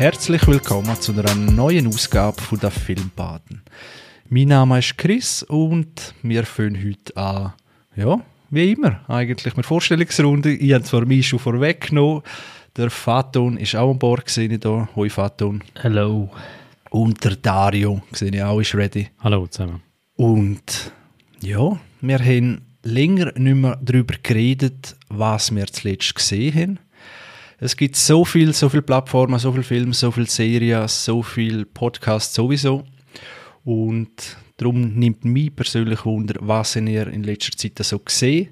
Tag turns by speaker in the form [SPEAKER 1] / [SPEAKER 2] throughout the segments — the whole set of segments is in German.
[SPEAKER 1] Herzlich willkommen zu einer neuen Ausgabe von der Filmbaden. Mein Name ist Chris und wir fangen heute an, ja, wie immer eigentlich mit Vorstellungsrunde. Ich habe zwar mich schon vorweggenommen, der Faton ist auch an Bord, sehe ich hier. Hoi Faton.
[SPEAKER 2] Hello.
[SPEAKER 1] Und der Dario, sehe ich auch, ist ready.
[SPEAKER 3] Hallo zusammen.
[SPEAKER 1] Und ja, wir haben länger nicht mehr darüber geredet, was wir zuletzt gesehen haben. Es gibt so viel, so viele Plattformen, so viele Filme, so viele Serien, so viele Podcasts sowieso. Und darum nimmt mich persönlich Wunder, was ihr in letzter Zeit so gesehen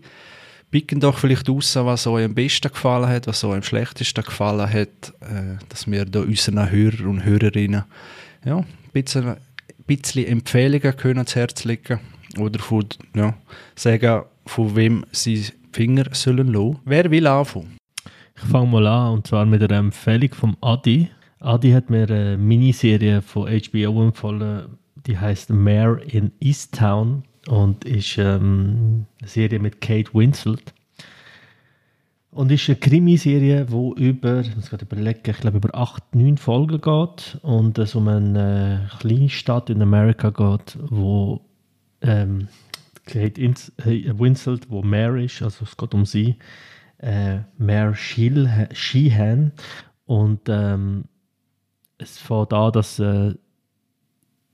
[SPEAKER 1] Picken doch vielleicht aus, was euch am besten gefallen hat, was euch am schlechtesten gefallen hat, äh, dass wir da unseren Hörer und Hörerinnen ja, ein bisschen, ein bisschen Empfehlungen können ans Herz legen oder von, ja, sagen, von wem sie Finger sollen lassen. Wer will anfangen?
[SPEAKER 2] Ich fange mal an und zwar mit einer Empfehlung vom Adi. Adi hat mir eine Miniserie von HBO empfohlen, die heißt Mare in Easttown und ist ähm, eine Serie mit Kate Winslet. Und ist eine Krimiserie, die über, ich muss gerade überlegen, ich glaube über acht, neun Folgen geht und es um eine äh, kleine Stadt in Amerika geht, wo ähm, Kate äh, Winslet, wo Mare ist, also es geht um sie, äh, Mare Sheehan und ähm, es fängt an, dass äh,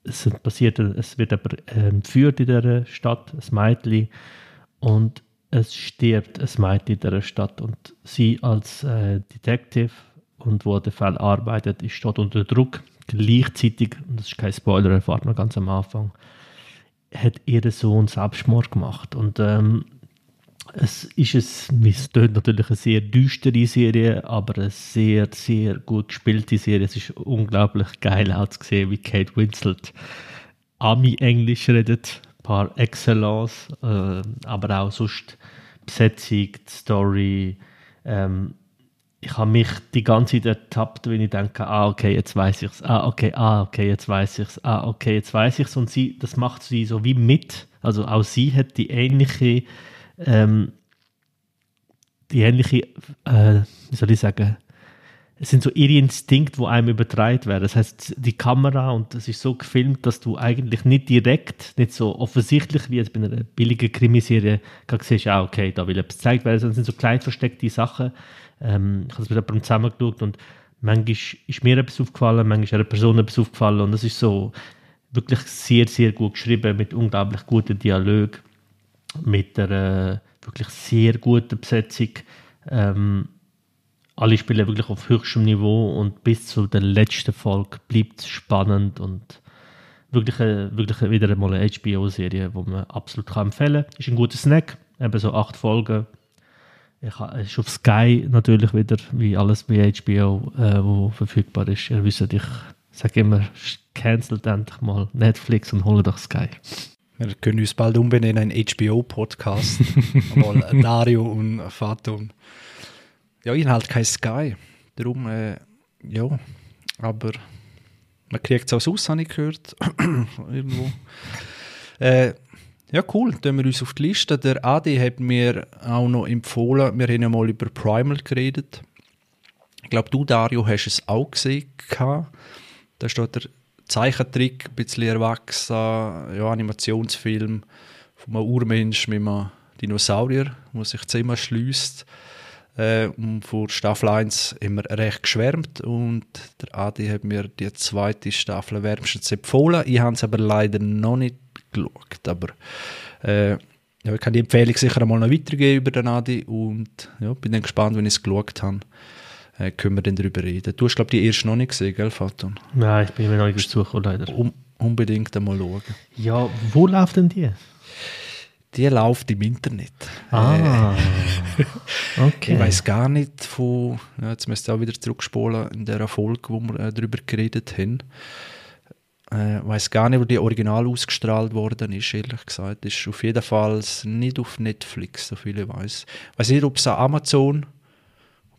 [SPEAKER 2] es passiert, es wird aber entführt in dieser Stadt, ein Mädchen, und es stirbt ein Mädchen in dieser Stadt. Und sie als äh, Detective und wo der Fall arbeitet, ist dort unter Druck. Gleichzeitig, und das ist kein Spoiler, erfahrt man ganz am Anfang, hat ihr Sohn Selbstmord gemacht. Und ähm, es ist es, es natürlich eine sehr düstere Serie, aber eine sehr, sehr gut gespielte Serie. Es ist unglaublich geil auch zu sehen, wie Kate Winslet Ami-Englisch redet, par excellence, äh, aber auch sonst Besetzung, die Story. Ähm, ich habe mich die ganze Zeit ertappt, wenn ich denke, ah, okay, jetzt weiß ich es, ah, okay, ah, okay, jetzt weiß ich es, ah, okay, jetzt weiß ich es. Und sie, das macht sie so wie mit. Also auch sie hat die ähnliche ähm, die ähnliche, äh, wie soll ich sagen, es sind so ihre Instinkte, die einem übertragen werden. Das heißt, die Kamera und es ist so gefilmt, dass du eigentlich nicht direkt, nicht so offensichtlich wie jetzt bei einer billigen Krimiserie siehst, ah, okay, da will etwas gezeigt werden, sondern es sind so klein versteckte Sachen. Ähm, ich habe es mit jemandem zusammengeschaut und manchmal ist mir etwas aufgefallen, manchmal ist einer Person etwas aufgefallen und das ist so wirklich sehr, sehr gut geschrieben mit unglaublich guten Dialog mit einer wirklich sehr guten Besetzung. Ähm, alle spielen wirklich auf höchstem Niveau und bis zu der letzten Folge bleibt es spannend und wirklich, wirklich wieder einmal eine HBO-Serie, die man absolut kann empfehlen kann. Ist ein guter Snack, eben so acht Folgen. Ich, ist auf Sky natürlich wieder, wie alles bei HBO, äh, wo verfügbar ist. Ihr wisst, ich sage immer, cancelt endlich mal Netflix und holt doch Sky.
[SPEAKER 1] Wir können uns bald umbenennen in HBO-Podcast. Mal Dario und Fatum. Ja, ich habe halt kein Sky. Darum, äh, ja. Aber man kriegt es auch aus, habe ich gehört. Irgendwo. Äh, ja, cool. Dann wir uns auf die Liste. Der Adi hat mir auch noch empfohlen, wir haben ja mal über Primal geredet. Ich glaube, du, Dario, hast es auch gesehen. Da steht der Zeichentrick, ein bisschen erwachsen, ja, Animationsfilm von einem Urmensch mit einem Dinosaurier, der sich Zimmer schließt. Äh, und vor Staffel 1 haben wir recht geschwärmt und der Adi hat mir die zweite Staffel wärmstens empfohlen. Ich habe es aber leider noch nicht geschaut, aber äh, ja, ich kann die Empfehlung sicher einmal noch weitergeben über den Adi und ja, bin dann gespannt, wenn ich es geschaut habe äh, können wir dann darüber reden. Du hast, glaube ich, die erste noch nicht gesehen, gell, Faton?
[SPEAKER 2] Nein, ich bin mir noch nicht dazu leider.
[SPEAKER 1] Um, unbedingt einmal schauen.
[SPEAKER 2] Ja, wo läuft denn die?
[SPEAKER 1] Die läuft im Internet.
[SPEAKER 2] Ah,
[SPEAKER 1] äh, okay. Ich weiß gar nicht von, ja, jetzt müsst ihr auch wieder zurückspulen in der Folge, wo wir äh, darüber geredet haben. Äh, ich weiß gar nicht, wo die Original ausgestrahlt worden ist, ehrlich gesagt. Ist auf jeden Fall nicht auf Netflix, so viele ich weiß. Weiß nicht, ob es an Amazon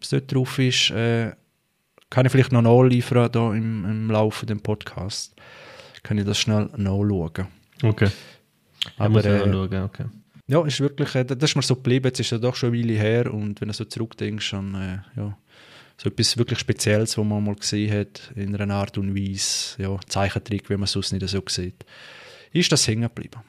[SPEAKER 1] es dort drauf ist, äh, kann ich vielleicht noch nachliefern da im, im Laufe des Podcasts. Kann ich das schnell nachschauen.
[SPEAKER 2] Okay.
[SPEAKER 1] Aber, äh, schauen, okay. Ja, ist wirklich, äh, das ist mir so geblieben, jetzt ist ja doch schon eine Weile her und wenn du so zurückdenkst, dann, äh, ja, so etwas wirklich Spezielles, was man mal gesehen hat, in einer Art und Weise, ja, Zeichentrick, wie man es sonst nicht so sieht, ist das hängen geblieben.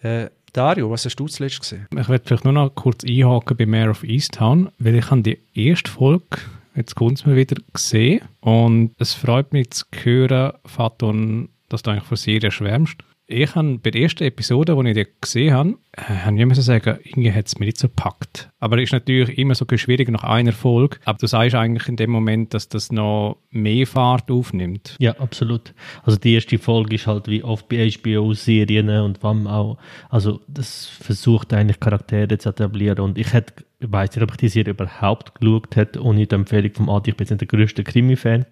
[SPEAKER 1] Äh, Dario, was hast du zuletzt gesehen?
[SPEAKER 3] Ich werde vielleicht nur noch kurz einhaken bei Mayor of Easttown, weil ich habe die erste Folge jetzt kommt mir wieder gesehen und es freut mich zu hören, Faton, dass du eigentlich von Serie schwärmst ich habe bei der ersten Episode, die ich die gesehen habe, äh, habe ich müssen sagen, irgendwie hat es mich nicht so gepackt. Aber es ist natürlich immer so schwierig nach einer Folge. Aber du sagst eigentlich in dem Moment, dass das noch mehr Fahrt aufnimmt.
[SPEAKER 2] Ja, absolut. Also die erste Folge ist halt wie oft bei HBO-Serien und wann auch, also das versucht eigentlich Charaktere zu etablieren und ich hätte, ich weiß nicht, ob ich die Serie überhaupt geschaut hätte, ohne die Empfehlung vom Adi. Ich bin jetzt nicht der größte Krimi-Fan.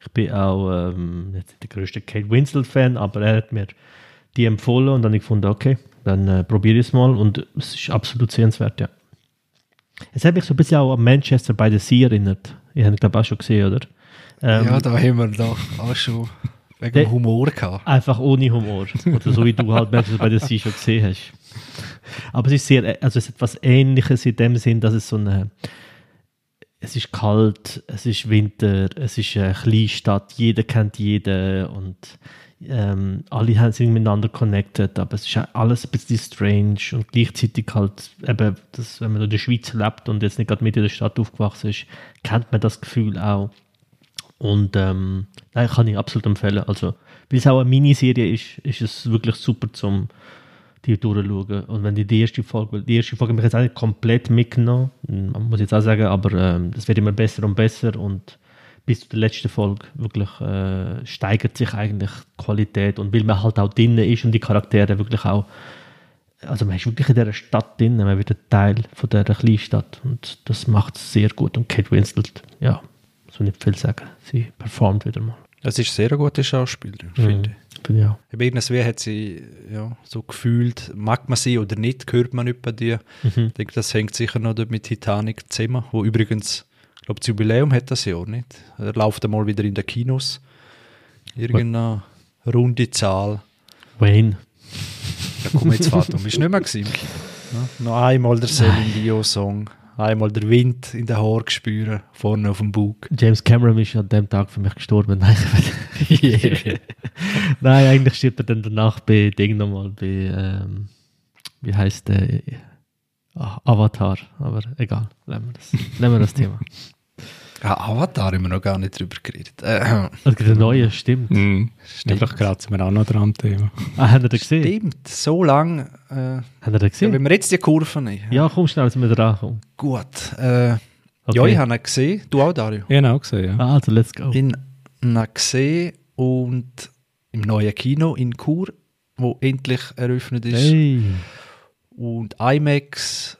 [SPEAKER 2] Ich bin auch ähm, nicht der größte Kate Winslet-Fan, aber er hat mir die empfohlen und dann ich gefunden, okay, dann äh, probiere ich es mal und es ist absolut sehenswert, ja. Es hat mich so ein bisschen auch an Manchester by the Sea erinnert. Ich habe glaube auch schon gesehen, oder?
[SPEAKER 1] Ähm, ja, da haben wir doch auch schon wegen dem Humor gehabt.
[SPEAKER 2] Einfach ohne Humor. Oder so wie du halt Manchester by the Sea schon gesehen hast. Aber es ist sehr, also es ist etwas Ähnliches in dem Sinn, dass es so eine es ist kalt, es ist Winter, es ist eine Kleinstadt, jeder kennt jeden und ähm, alle sind miteinander connected, aber es ist alles ein bisschen strange und gleichzeitig halt eben, dass, wenn man in der Schweiz lebt und jetzt nicht gerade mit in der Stadt aufgewachsen ist, kennt man das Gefühl auch. Und ähm, nein, kann ich absolut empfehlen. Also, weil es auch eine Miniserie ist, ist es wirklich super zum die durchschauen. Und wenn die, die erste Folge, die erste Folge mich jetzt auch nicht komplett mitgenommen, muss ich jetzt auch sagen, aber ähm, das wird immer besser und besser und bis zu der letzten Folge wirklich äh, steigert sich eigentlich die Qualität und weil man halt auch drinnen ist und die Charaktere wirklich auch also man ist wirklich in dieser Stadt drin, man wird ein Teil von dieser Kleinstadt und das macht es sehr gut und Kate Winslet, ja, soll nicht viel sagen, sie performt wieder mal.
[SPEAKER 1] Das ist eine sehr gute Schauspielerin, mhm. finde ich. Bin ich auch. Irgendwer hat sie ja, so gefühlt, mag man sie oder nicht, hört man nicht bei dir. Mhm. Ich denke, das hängt sicher noch mit Titanic zusammen, wo übrigens ich glaube, das Jubiläum hat das Jahr nicht. Er läuft einmal wieder in den Kinos. Irgendeine runde Zahl.
[SPEAKER 2] Wayne.
[SPEAKER 1] Ja, komm jetzt, Vater, bist du nicht mehr gewesen? Ja, noch einmal der Celine Dio-Song. Einmal der Wind in den Haaren spüren, vorne auf dem Bug.
[SPEAKER 2] James Cameron ist an dem Tag für mich gestorben. Nein, yeah. Nein eigentlich stirbt er dann danach bei Ding nochmal, bei, ähm, wie heißt der? Ach, Avatar, aber egal, nehmen wir das, nehmen wir das Thema.
[SPEAKER 1] Ja, Avatar haben wir noch gar nicht drüber geredet.
[SPEAKER 2] Äh, also der neue, stimmt.
[SPEAKER 3] Mm, stimmt. Doch kratzen wir auch noch dran Thema.
[SPEAKER 2] Ah, haben wir das gesehen?
[SPEAKER 1] Stimmt, so lang. Äh,
[SPEAKER 2] haben wir das gesehen?
[SPEAKER 1] Ja, wenn wir jetzt die Kurve nehmen.
[SPEAKER 2] Ja, komm schnell, dass wir dran kommen.
[SPEAKER 1] Gut. Äh, okay. Ja, ich habe ihn gesehen. Du auch, Dario?
[SPEAKER 3] Ich habe ihn auch gesehen, ja.
[SPEAKER 2] Ah, also let's go.
[SPEAKER 1] Ich habe ihn gesehen und im neuen Kino in Chur, wo endlich eröffnet ist.
[SPEAKER 2] Hey
[SPEAKER 1] und IMAX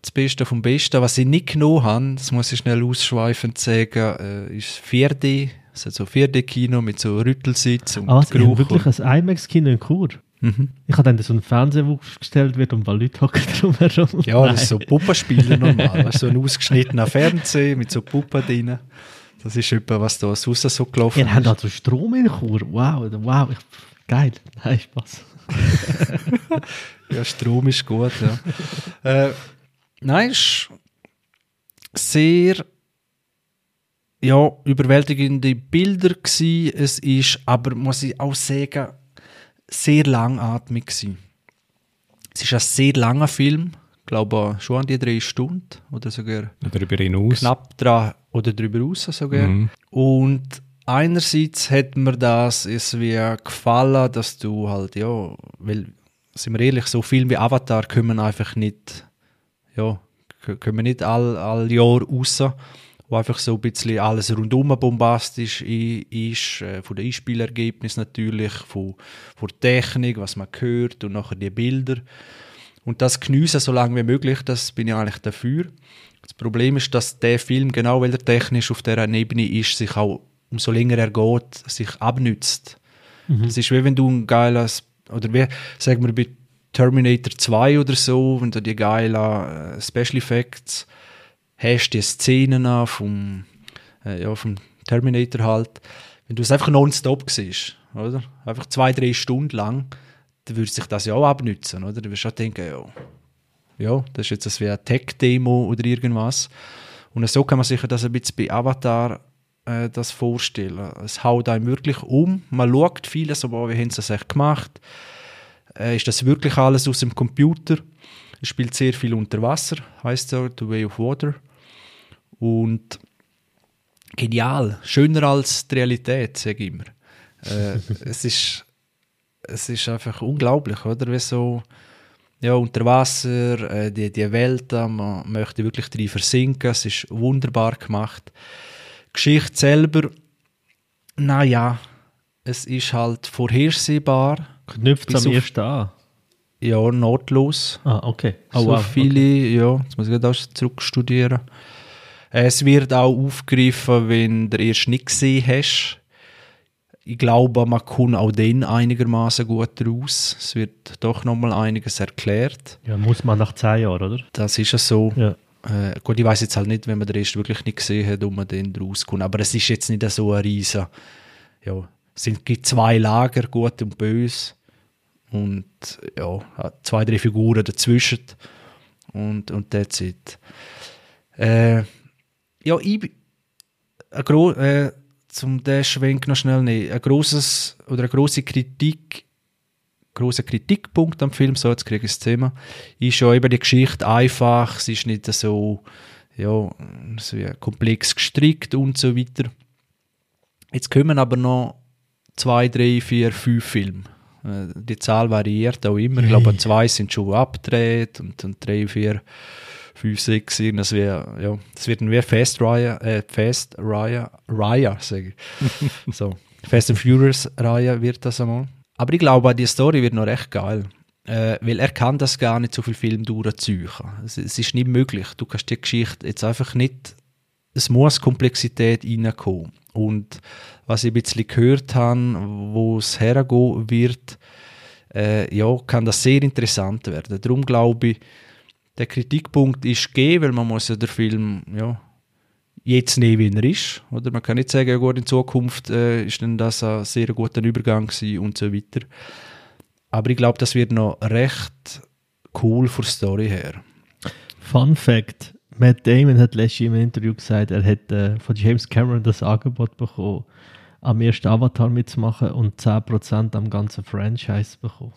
[SPEAKER 1] das Beste vom Besten. Was sie nicht genommen haben, das muss ich schnell ausschweifend sagen, äh, ist 4D, also 4D-Kino mit so Rüttelsitz und
[SPEAKER 2] ah, was, Geruch. wirklich ein IMAX-Kino in Chur? Mhm. Ich habe dann so einen Fernseher, der aufgestellt wird und weil Leute hocken drumherum.
[SPEAKER 1] Ja, das ist so Puppenspiele normal. so ein ausgeschnittener Fernseher mit so Puppen drin. Das ist etwa, was da sonst so gelaufen
[SPEAKER 2] Ihr ist. Ihr habt also Strom in Chur. Wow, wow, ich, geil. Nein, Spaß.
[SPEAKER 1] ja, Strom ist gut, ja. äh, nein, ist sehr ja, überwältigende Bilder gewesen. Es ist, aber muss ich auch sagen, sehr langatmig gewesen. Es ist ein sehr langer Film, ich glaube schon an die drei Stunden oder sogar
[SPEAKER 3] darüber hinaus.
[SPEAKER 1] knapp dran oder darüber hinaus sogar. Mhm. Und einerseits hat mir das irgendwie gefallen, dass du halt, ja, weil, sind wir ehrlich, so Filme wie Avatar können einfach nicht, ja, können nicht all, all Jahr raus, wo einfach so ein bisschen alles rundum bombastisch ist, äh, von den Einspielergebnissen natürlich, von, von der Technik, was man hört und nachher die Bilder. Und das geniessen so lange wie möglich, das bin ich eigentlich dafür. Das Problem ist, dass der Film, genau weil er technisch auf dieser Ebene ist, sich auch umso länger er geht, sich abnützt. Mhm. Das ist wie wenn du ein geiles, oder wie, sagen wir bei Terminator 2 oder so, wenn du die geilen äh, Special Effects hast, die Szenen vom, äh, ja, vom Terminator halt, wenn du es einfach nonstop siehst, oder? Einfach zwei, drei Stunden lang, dann würde sich das ja auch abnützen, oder? Du wirst auch denken, ja, ja das ist jetzt wie eine Tech-Demo oder irgendwas. Und so kann man sich das ein bisschen bei Avatar äh, das vorstellen. Es haut einem wirklich um, man schaut vieles, aber wie haben sie das echt gemacht? Äh, ist das wirklich alles aus dem Computer? Es spielt sehr viel unter Wasser, heißt so, The Way of Water. Und genial, schöner als die Realität, sage ich immer. Äh, es, ist, es ist einfach unglaublich, oder? Wie so ja, unter Wasser, äh, die, die Welt, man möchte wirklich drin versinken, es ist wunderbar gemacht. Geschichte selber, naja, es ist halt vorhersehbar.
[SPEAKER 2] Knüpft es am ersten an?
[SPEAKER 1] Ja, notlos.
[SPEAKER 2] Ah, okay.
[SPEAKER 1] Oh, so wow, viele, okay. ja, jetzt muss ich das zurückstudieren. Es wird auch aufgegriffen, wenn du erst nicht gesehen hast. Ich glaube, man kommt auch den einigermaßen gut raus. Es wird doch nochmal einiges erklärt.
[SPEAKER 2] Ja, muss man nach zehn Jahren, oder?
[SPEAKER 1] Das ist ja so. Ja. Äh, gut, ich weiß jetzt halt nicht, wenn man den erst wirklich nicht gesehen hat, ob man den rauskommt. Aber es ist jetzt nicht so ein riesen. Ja, es gibt zwei Lager, gut und böse. Und ja, zwei, drei Figuren dazwischen. Und, und that's it. Äh, ja, ich, ein äh, zum den Schwenk noch schnell nehmen, ein grosses oder eine große Kritik, großer Kritikpunkt am Film, so jetzt kriege ich das Thema, ist schon eben die Geschichte einfach, sie ist nicht so, ja, so komplex gestrickt und so weiter. Jetzt kommen aber noch zwei, drei, vier, fünf Filme. Äh, die Zahl variiert auch immer. Ich glaube, zwei sind schon abgedreht und, und drei, vier 5, 6 sein. Das, wär, ja, das wird wie Fast Raya, äh, Fast Raya, Raya sage ich. so, Fast and Furious Raya wird das einmal. Aber ich glaube, die Story wird noch recht geil. Äh, weil er kann das gar nicht so viel Film durchziehen. Es, es ist nicht möglich. Du kannst die Geschichte jetzt einfach nicht, es muss Komplexität reinkommen. Und was ich ein bisschen gehört habe, wo es hergehen wird, äh, ja, kann das sehr interessant werden. Darum glaube ich, der Kritikpunkt ist gegeben, weil man muss ja den Film ja, jetzt nehmen, wie er ist. Oder man kann nicht sagen, ja gut, in Zukunft äh, ist dann das ein sehr guter Übergang und so weiter. Aber ich glaube, das wird noch recht cool von der Story her.
[SPEAKER 2] Fun Fact: Matt Damon hat letztens im Interview gesagt, er hätte äh, von James Cameron das Angebot bekommen, am ersten Avatar mitzumachen und 10% am ganzen Franchise bekommen.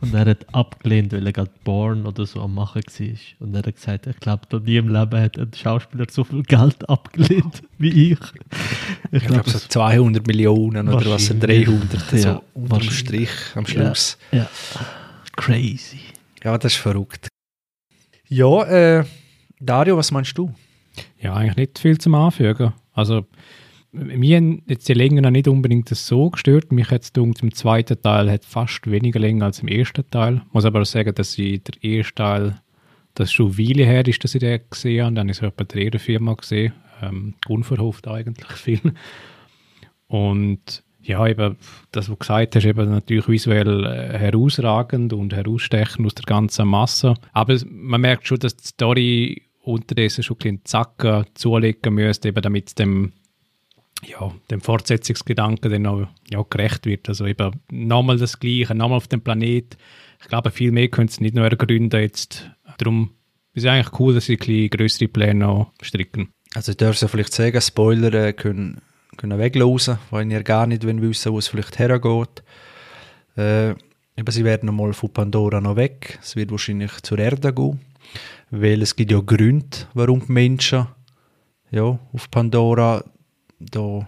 [SPEAKER 2] Und er hat abgelehnt, weil er gerade Born oder so am Machen war. Und er hat gesagt, ich glaube, noch nie im Leben hat ein Schauspieler so viel Geld abgelehnt wie ich.
[SPEAKER 1] Ich, ich glaube, so 200 Millionen oder was, 300, ja, so unterm Strich am Schluss.
[SPEAKER 2] Ja, ja. Crazy.
[SPEAKER 1] Ja, das ist verrückt. Ja, äh, Dario, was meinst du?
[SPEAKER 3] Ja, eigentlich nicht viel zum Anfügen. Also, mir jetzt die Länge noch nicht unbedingt so gestört. Mich hat es im zweiten Teil hat fast weniger Länge als im ersten Teil. Ich muss aber auch sagen, dass ich der erste Teil, das schon eine Weile her ist, dass ich den gesehen habe. Dann habe ich es bei der ersten Firma gesehen. Ähm, unverhofft eigentlich viel. Und ja, eben das, was du gesagt hast, eben natürlich visuell äh, herausragend und herausstechend aus der ganzen Masse. Aber man merkt schon, dass die Story unterdessen schon ein bisschen Zacken zulegen müsste, eben damit es dem ja, dem Fortsetzungsgedanken dann auch ja, gerecht wird. Also eben nochmal das Gleiche, nochmal auf dem Planet. Ich glaube, viel mehr können sie nicht noch ergründen jetzt. Darum ist es eigentlich cool, dass sie ein bisschen größere Pläne noch stricken.
[SPEAKER 1] Also ich darf ja vielleicht sagen, Spoiler äh, können, können weglosen, weil ihr gar nicht wissen wo es vielleicht hergeht. Äh, eben, sie werden einmal von Pandora noch weg. Es wird wahrscheinlich zur Erde gehen, weil es gibt ja Gründe, warum die Menschen ja, auf Pandora da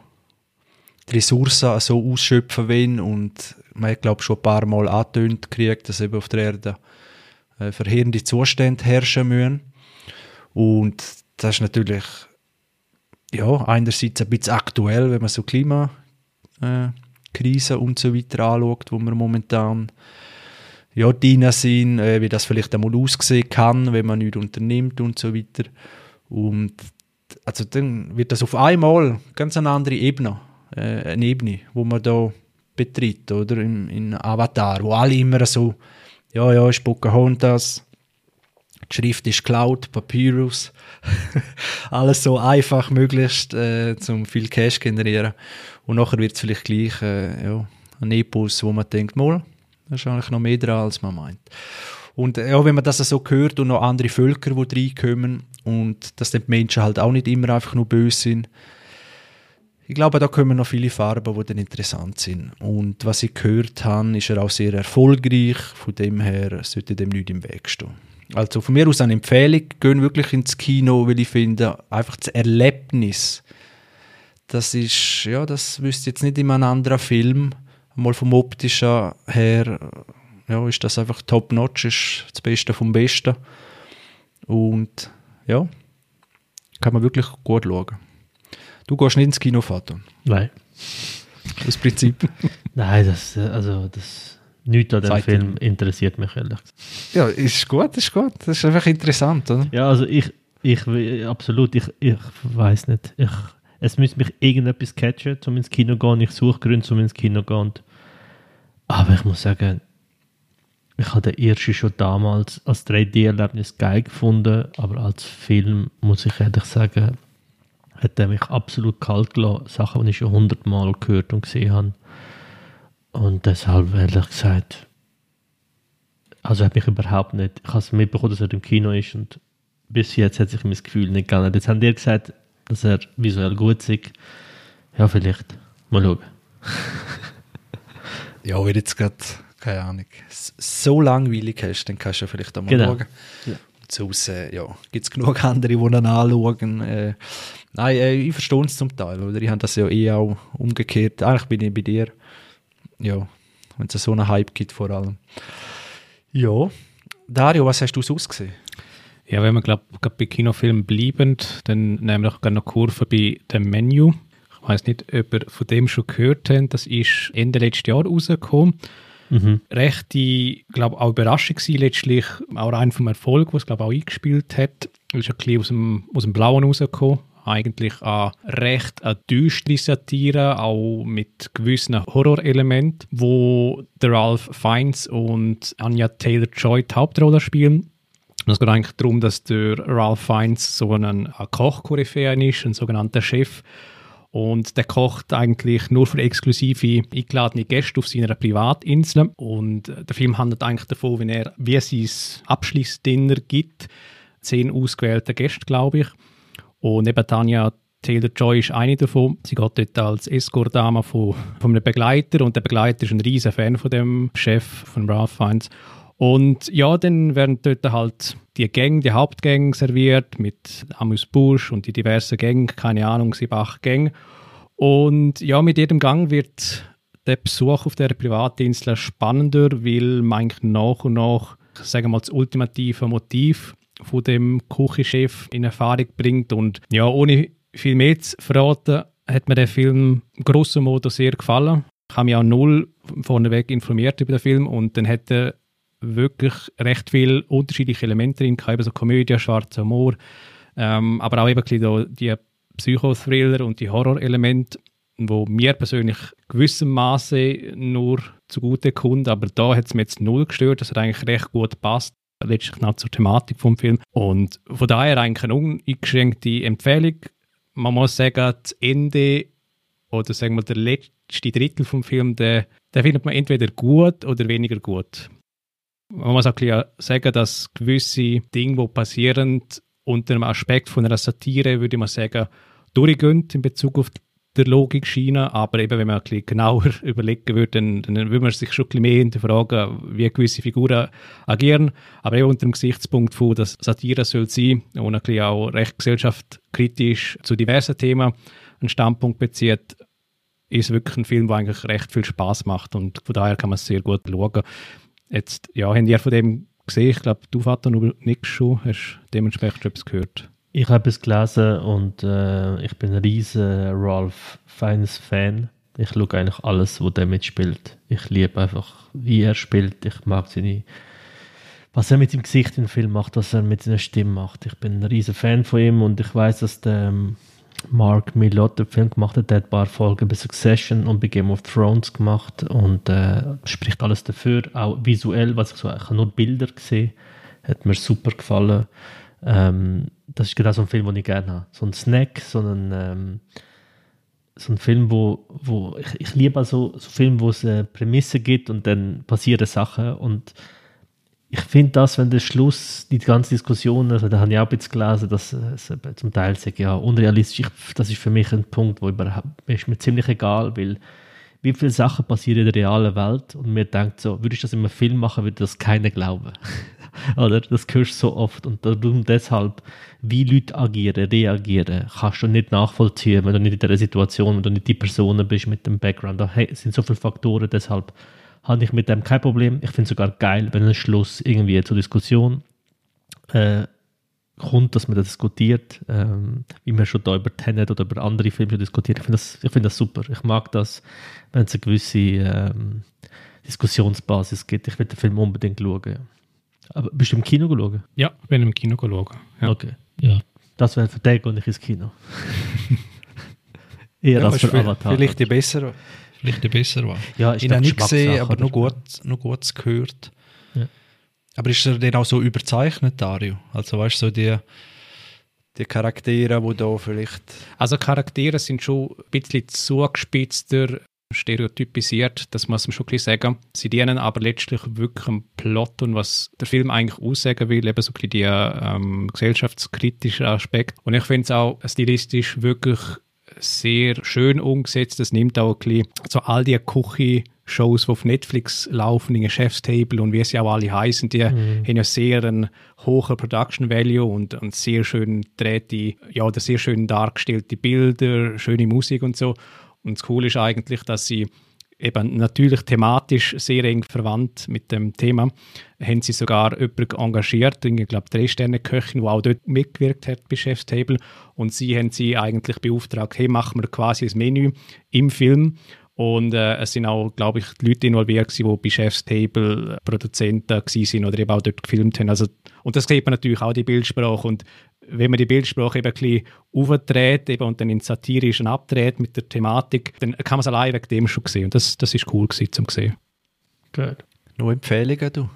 [SPEAKER 1] die Ressourcen so ausschöpfen wollen und man hat, glaube schon ein paar Mal angetönt gekriegt, dass eben auf der Erde äh, verheerende Zustände herrschen müssen. Und das ist natürlich ja, einerseits ein bisschen aktuell, wenn man so Klimakrise äh, und so weiter anschaut, wo wir momentan ja, drin sind, äh, wie das vielleicht einmal aussehen kann, wenn man nichts unternimmt und so weiter. Und also dann wird das auf einmal ganz eine andere Ebene, äh, eine Ebene, wo man da betritt, oder? In, in Avatar, wo alle immer so, ja, ja, ist Pocahontas, die Schrift ist Cloud, Papyrus, alles so einfach möglichst, äh, zum viel Cash generieren. Und nachher wird es vielleicht gleich, äh, ja, ein Epos, wo man denkt, mal, da ist eigentlich noch mehr dran, als man meint. Und ja, wenn man das so hört und noch andere Völker, die reinkommen und dass die Menschen halt auch nicht immer einfach nur böse sind, ich glaube, da kommen noch viele Farben, die dann interessant sind. Und was ich gehört habe, ist er auch sehr erfolgreich. Von dem her sollte dem nicht im Weg stehen. Also von mir aus eine Empfehlung, gehen wirklich ins Kino, weil ich finde, einfach das Erlebnis, das ist, ja, das wüsste jetzt nicht in einem anderen Film, mal vom optischen her, ja, ist das einfach top-notch, ist das Beste vom Besten. Und ja, kann man wirklich gut schauen. Du gehst nicht ins Kino, Vater.
[SPEAKER 2] Nein.
[SPEAKER 1] Aus Prinzip.
[SPEAKER 2] Nein, das, also das, nichts an dem
[SPEAKER 1] Zeigt
[SPEAKER 2] Film interessiert mich ehrlich gesagt.
[SPEAKER 1] ja, ist gut, ist gut. Das ist einfach interessant, oder?
[SPEAKER 2] Ja, also ich, ich absolut, ich, ich weiß nicht. Ich, es müsste mich irgendetwas catchen, um ins Kino zu gehen. Ich suche Gründe, um ins Kino zu gehen. Aber ich muss sagen, ich habe den ersten schon damals als 3D-Erlebnis geil gefunden, aber als Film, muss ich ehrlich sagen, hat er mich absolut kalt gelassen. Sachen, die ich schon hundertmal gehört und gesehen habe. Und deshalb, ehrlich gesagt, also hat mich überhaupt nicht, ich habe es mitbekommen, dass er im Kino ist und bis jetzt hat sich mein Gefühl nicht geändert. Jetzt haben die gesagt, dass er visuell gut ist. Ja, vielleicht. Mal schauen.
[SPEAKER 1] Ja, wenn jetzt gerade, keine Ahnung, so langweilig hast, dann kannst du ja vielleicht auch mal
[SPEAKER 2] Genau.
[SPEAKER 1] schauen.
[SPEAKER 2] Ja.
[SPEAKER 1] Sonst, äh, ja, gibt es genug andere, die ihn anschauen. Äh, nein, äh, ich verstehe es zum Teil, oder? Ich habe das ja eh auch umgekehrt. Eigentlich bin ich bei dir. Ja, wenn es so einen Hype gibt vor allem. Ja. Dario, was hast du sonst gesehen?
[SPEAKER 3] Ja, wenn wir glaube bei Kinofilmen bleibend, dann nehmen wir doch gerne noch Kurve bei dem Menü. Ich weiß nicht, ob ihr von dem schon gehört habt. Das ist Ende letzten Jahr rausgekommen.
[SPEAKER 2] Mhm.
[SPEAKER 3] Rechte, glaube auch Überraschung gewesen, letztlich auch ein vom Erfolg, was glaube auch eingespielt hat. Ist ein bisschen aus dem, aus dem Blauen rausgekommen. Eigentlich eine recht eine düstere Satire, auch mit gewissen Horrorelementen, wo der Ralph Fiennes und Anya Taylor-Joy die Hauptrolle spielen. Und es geht eigentlich darum, dass der Ralph Fiennes so ein, ein Koch-Koryphäe ist, ein sogenannter Chef. Und der kocht eigentlich nur für exklusive eingeladene Gäste auf seiner Privatinsel. Und äh, der Film handelt eigentlich davon, wie er wie sein Abschließdinner gibt. Zehn ausgewählte Gäste, glaube ich. Und eben Tanja Taylor-Joy ist eine davon. Sie geht dort als Escort-Dame von, von einem Begleiter und der Begleiter ist ein riesen Fan von dem Chef, von Ralph Fiennes. Und ja, dann werden dort halt die Gänge, die Hauptgänge serviert mit Amuse Busch und die diversen Gänge, keine Ahnung, sieben, acht Gänge. Und ja, mit jedem Gang wird der Besuch auf der Privatinsel spannender, weil man eigentlich nach und nach, sagen wir mal, das ultimative Motiv von dem Küchenchef in Erfahrung bringt. Und ja, ohne viel mehr zu verraten, hat mir der Film grosso modo sehr gefallen. Ich habe mich auch null vorneweg informiert über den Film und dann er wirklich recht viele unterschiedliche Elemente drin, eben so Komödie, schwarzer Humor, ähm, aber auch eben die Psychothriller und die Horrorelemente, wo mir persönlich gewissem Maße nur zugute kommt, aber da hat es mir jetzt null gestört, das hat eigentlich recht gut passt, letztlich noch zur Thematik vom Film. Und von daher eigentlich eine uneingeschränkte Empfehlung. Man muss sagen, das Ende oder sagen wir der letzte Drittel vom Film, der, der findet man entweder gut oder weniger gut. Man muss auch bisschen sagen, dass gewisse Dinge, die passieren, unter einem Aspekt von einer Satire, würde man sagen, durchgehen in Bezug auf der Logikschiene, aber eben, wenn man ein bisschen genauer überlegen würde, dann, dann würde man sich schon ein bisschen mehr hinterfragen, wie gewisse Figuren agieren, aber eben unter dem Gesichtspunkt von, dass Satire soll sein und ein bisschen auch recht gesellschaftskritisch zu diversen Themen einen Standpunkt bezieht, ist wirklich ein Film, der eigentlich recht viel Spaß macht. Und von daher kann man es sehr gut schauen. Jetzt, ja, habt ihr von dem gesehen? Ich glaube, du, Vater, nur nicht schon, hast dementsprechend schon etwas gehört.
[SPEAKER 2] Ich habe es gelesen und äh, ich bin ein riesen Ralph Fiennes Fan. Ich schaue eigentlich alles, wo der mitspielt. Ich liebe einfach, wie er spielt. Ich mag seine, was er mit dem Gesicht im Film macht, was er mit seiner Stimme macht. Ich bin ein riesen Fan von ihm und ich weiß, dass der ähm, Mark Millot den Film gemacht hat. Der hat ein paar Folgen bei Succession und bei Game of Thrones gemacht und äh, spricht alles dafür. Auch visuell, was ich so, ich nur Bilder gesehen, hat mir super gefallen. Ähm, das ist genau so ein Film, den ich gerne habe. So ein Snack, so ein, ähm, so ein Film, wo, wo ich, ich liebe also so Filme, wo es eine Prämisse gibt und dann passieren Sachen und ich finde das, wenn der Schluss, die ganze Diskussion, also da habe ich auch bisschen gelesen, dass es zum Teil sagt, ja, unrealistisch, ich, das ist für mich ein Punkt, wo überhaupt, ist mir ziemlich egal, weil wie viele Sachen passieren in der realen Welt und mir denkt so, würde ich das in einem Film machen, würde das keiner glauben. Oder? Das hörst du so oft und darum deshalb, wie Leute agieren, reagieren, kannst du nicht nachvollziehen, wenn du nicht in der Situation, wenn du nicht die Person bist mit dem Background. Da sind so viele Faktoren, deshalb habe ich mit dem kein Problem. Ich finde es sogar geil, wenn ein Schluss irgendwie zur Diskussion äh, kommt, dass man das diskutiert, ähm, wie man schon da über Tenet oder über andere Filme diskutiert. Ich finde das, find das super. Ich mag das, wenn es eine gewisse ähm, Diskussionsbasis gibt. Ich will den Film unbedingt schauen. Aber bist du im Kino geschaut?
[SPEAKER 3] Ja, ich bin im Kino geschaut. Ja.
[SPEAKER 2] Okay, ja. Das wäre für den und nicht ins Kino. Eher
[SPEAKER 1] Ja,
[SPEAKER 2] als
[SPEAKER 1] ist
[SPEAKER 2] für Avatar.
[SPEAKER 1] Vielleicht die bessere. Vielleicht die bessere war.
[SPEAKER 2] Ja, ist
[SPEAKER 1] Ich habe nicht gesehen, aber nur
[SPEAKER 2] oder?
[SPEAKER 1] gut, nur Gutes gehört.
[SPEAKER 2] Ja.
[SPEAKER 1] Aber ist er denn auch so überzeichnet, Dario? Also weißt du, so die, die Charaktere, die da vielleicht...
[SPEAKER 3] Also Charaktere sind schon ein bisschen zugespitzter, stereotypisiert, das muss man schon ein bisschen sagen. Sie dienen aber letztlich wirklich am Plot und was der Film eigentlich aussagen will, eben so ein bisschen die ähm, gesellschaftskritische Aspekt. Und ich finde es auch stilistisch wirklich sehr schön umgesetzt. Das nimmt auch ein bisschen so all die Küche-Shows, die auf Netflix laufen, in Chefstable und wie sie auch alle heißen, die haben ja sehr einen hohen Production Value und, und sehr schön drehte, ja, oder sehr schön dargestellte Bilder, schöne Musik und so. Und das Coole ist eigentlich, dass sie eben natürlich thematisch sehr eng verwandt mit dem Thema, haben sie sogar jemanden engagiert, ich glaube drei Sterne Köchin, die auch dort mitgewirkt hat bei Chef's Table. Und sie haben sie eigentlich beauftragt, hey, machen wir quasi ein Menü im Film und äh, es sind auch, glaube ich, die Leute involviert gewesen, die bei Chef's Table äh, Produzenten sind oder eben auch dort gefilmt haben. Also, und das sieht man natürlich auch, die Bildsprache und wenn man die Bildsprache eben ein bisschen aufdreht eben, und dann in satirischen abdreht mit der Thematik, dann kann man es allein wegen dem schon sehen. Und das, das ist cool gewesen, zum sehen.
[SPEAKER 2] Gut.
[SPEAKER 1] Nur Empfehlungen, du?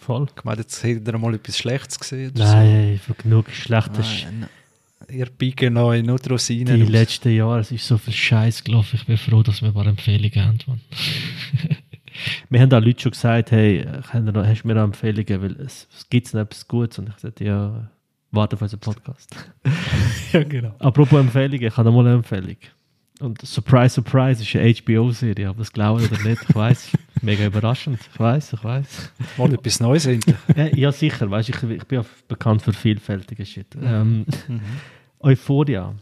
[SPEAKER 2] Voll.
[SPEAKER 1] Ich meine, jetzt hättet ihr mal etwas Schlechtes gesehen oder
[SPEAKER 2] Nein, für genug Schlechtes.
[SPEAKER 1] so. Nein, ihr biegen euch nur die
[SPEAKER 2] Die
[SPEAKER 1] Rosinen aus.
[SPEAKER 2] letzten Jahre, es ist so viel Scheiß gelaufen. Ich bin froh, dass wir ein paar Empfehlungen haben. Mann. wir haben auch Leute schon gesagt, hey, hast du noch- hast du mir noch Empfehlungen, weil es, es gibt noch etwas Gutes. Und ich sagte, ja, warte auf unseren Podcast.
[SPEAKER 1] ja, genau.
[SPEAKER 2] Apropos Empfehlungen, ich habe noch mal eine Empfehlung. Und Surprise, Surprise ist eine HBO-Serie, ob das glauben oder nicht, ich weiß. Mega überraschend, ich weiß, ich weiß.
[SPEAKER 1] Mal etwas Neues endlich.
[SPEAKER 2] Äh, ja, sicher, weißt, ich, ich bin ja bekannt für vielfältige Shit. Ähm, Euphoria.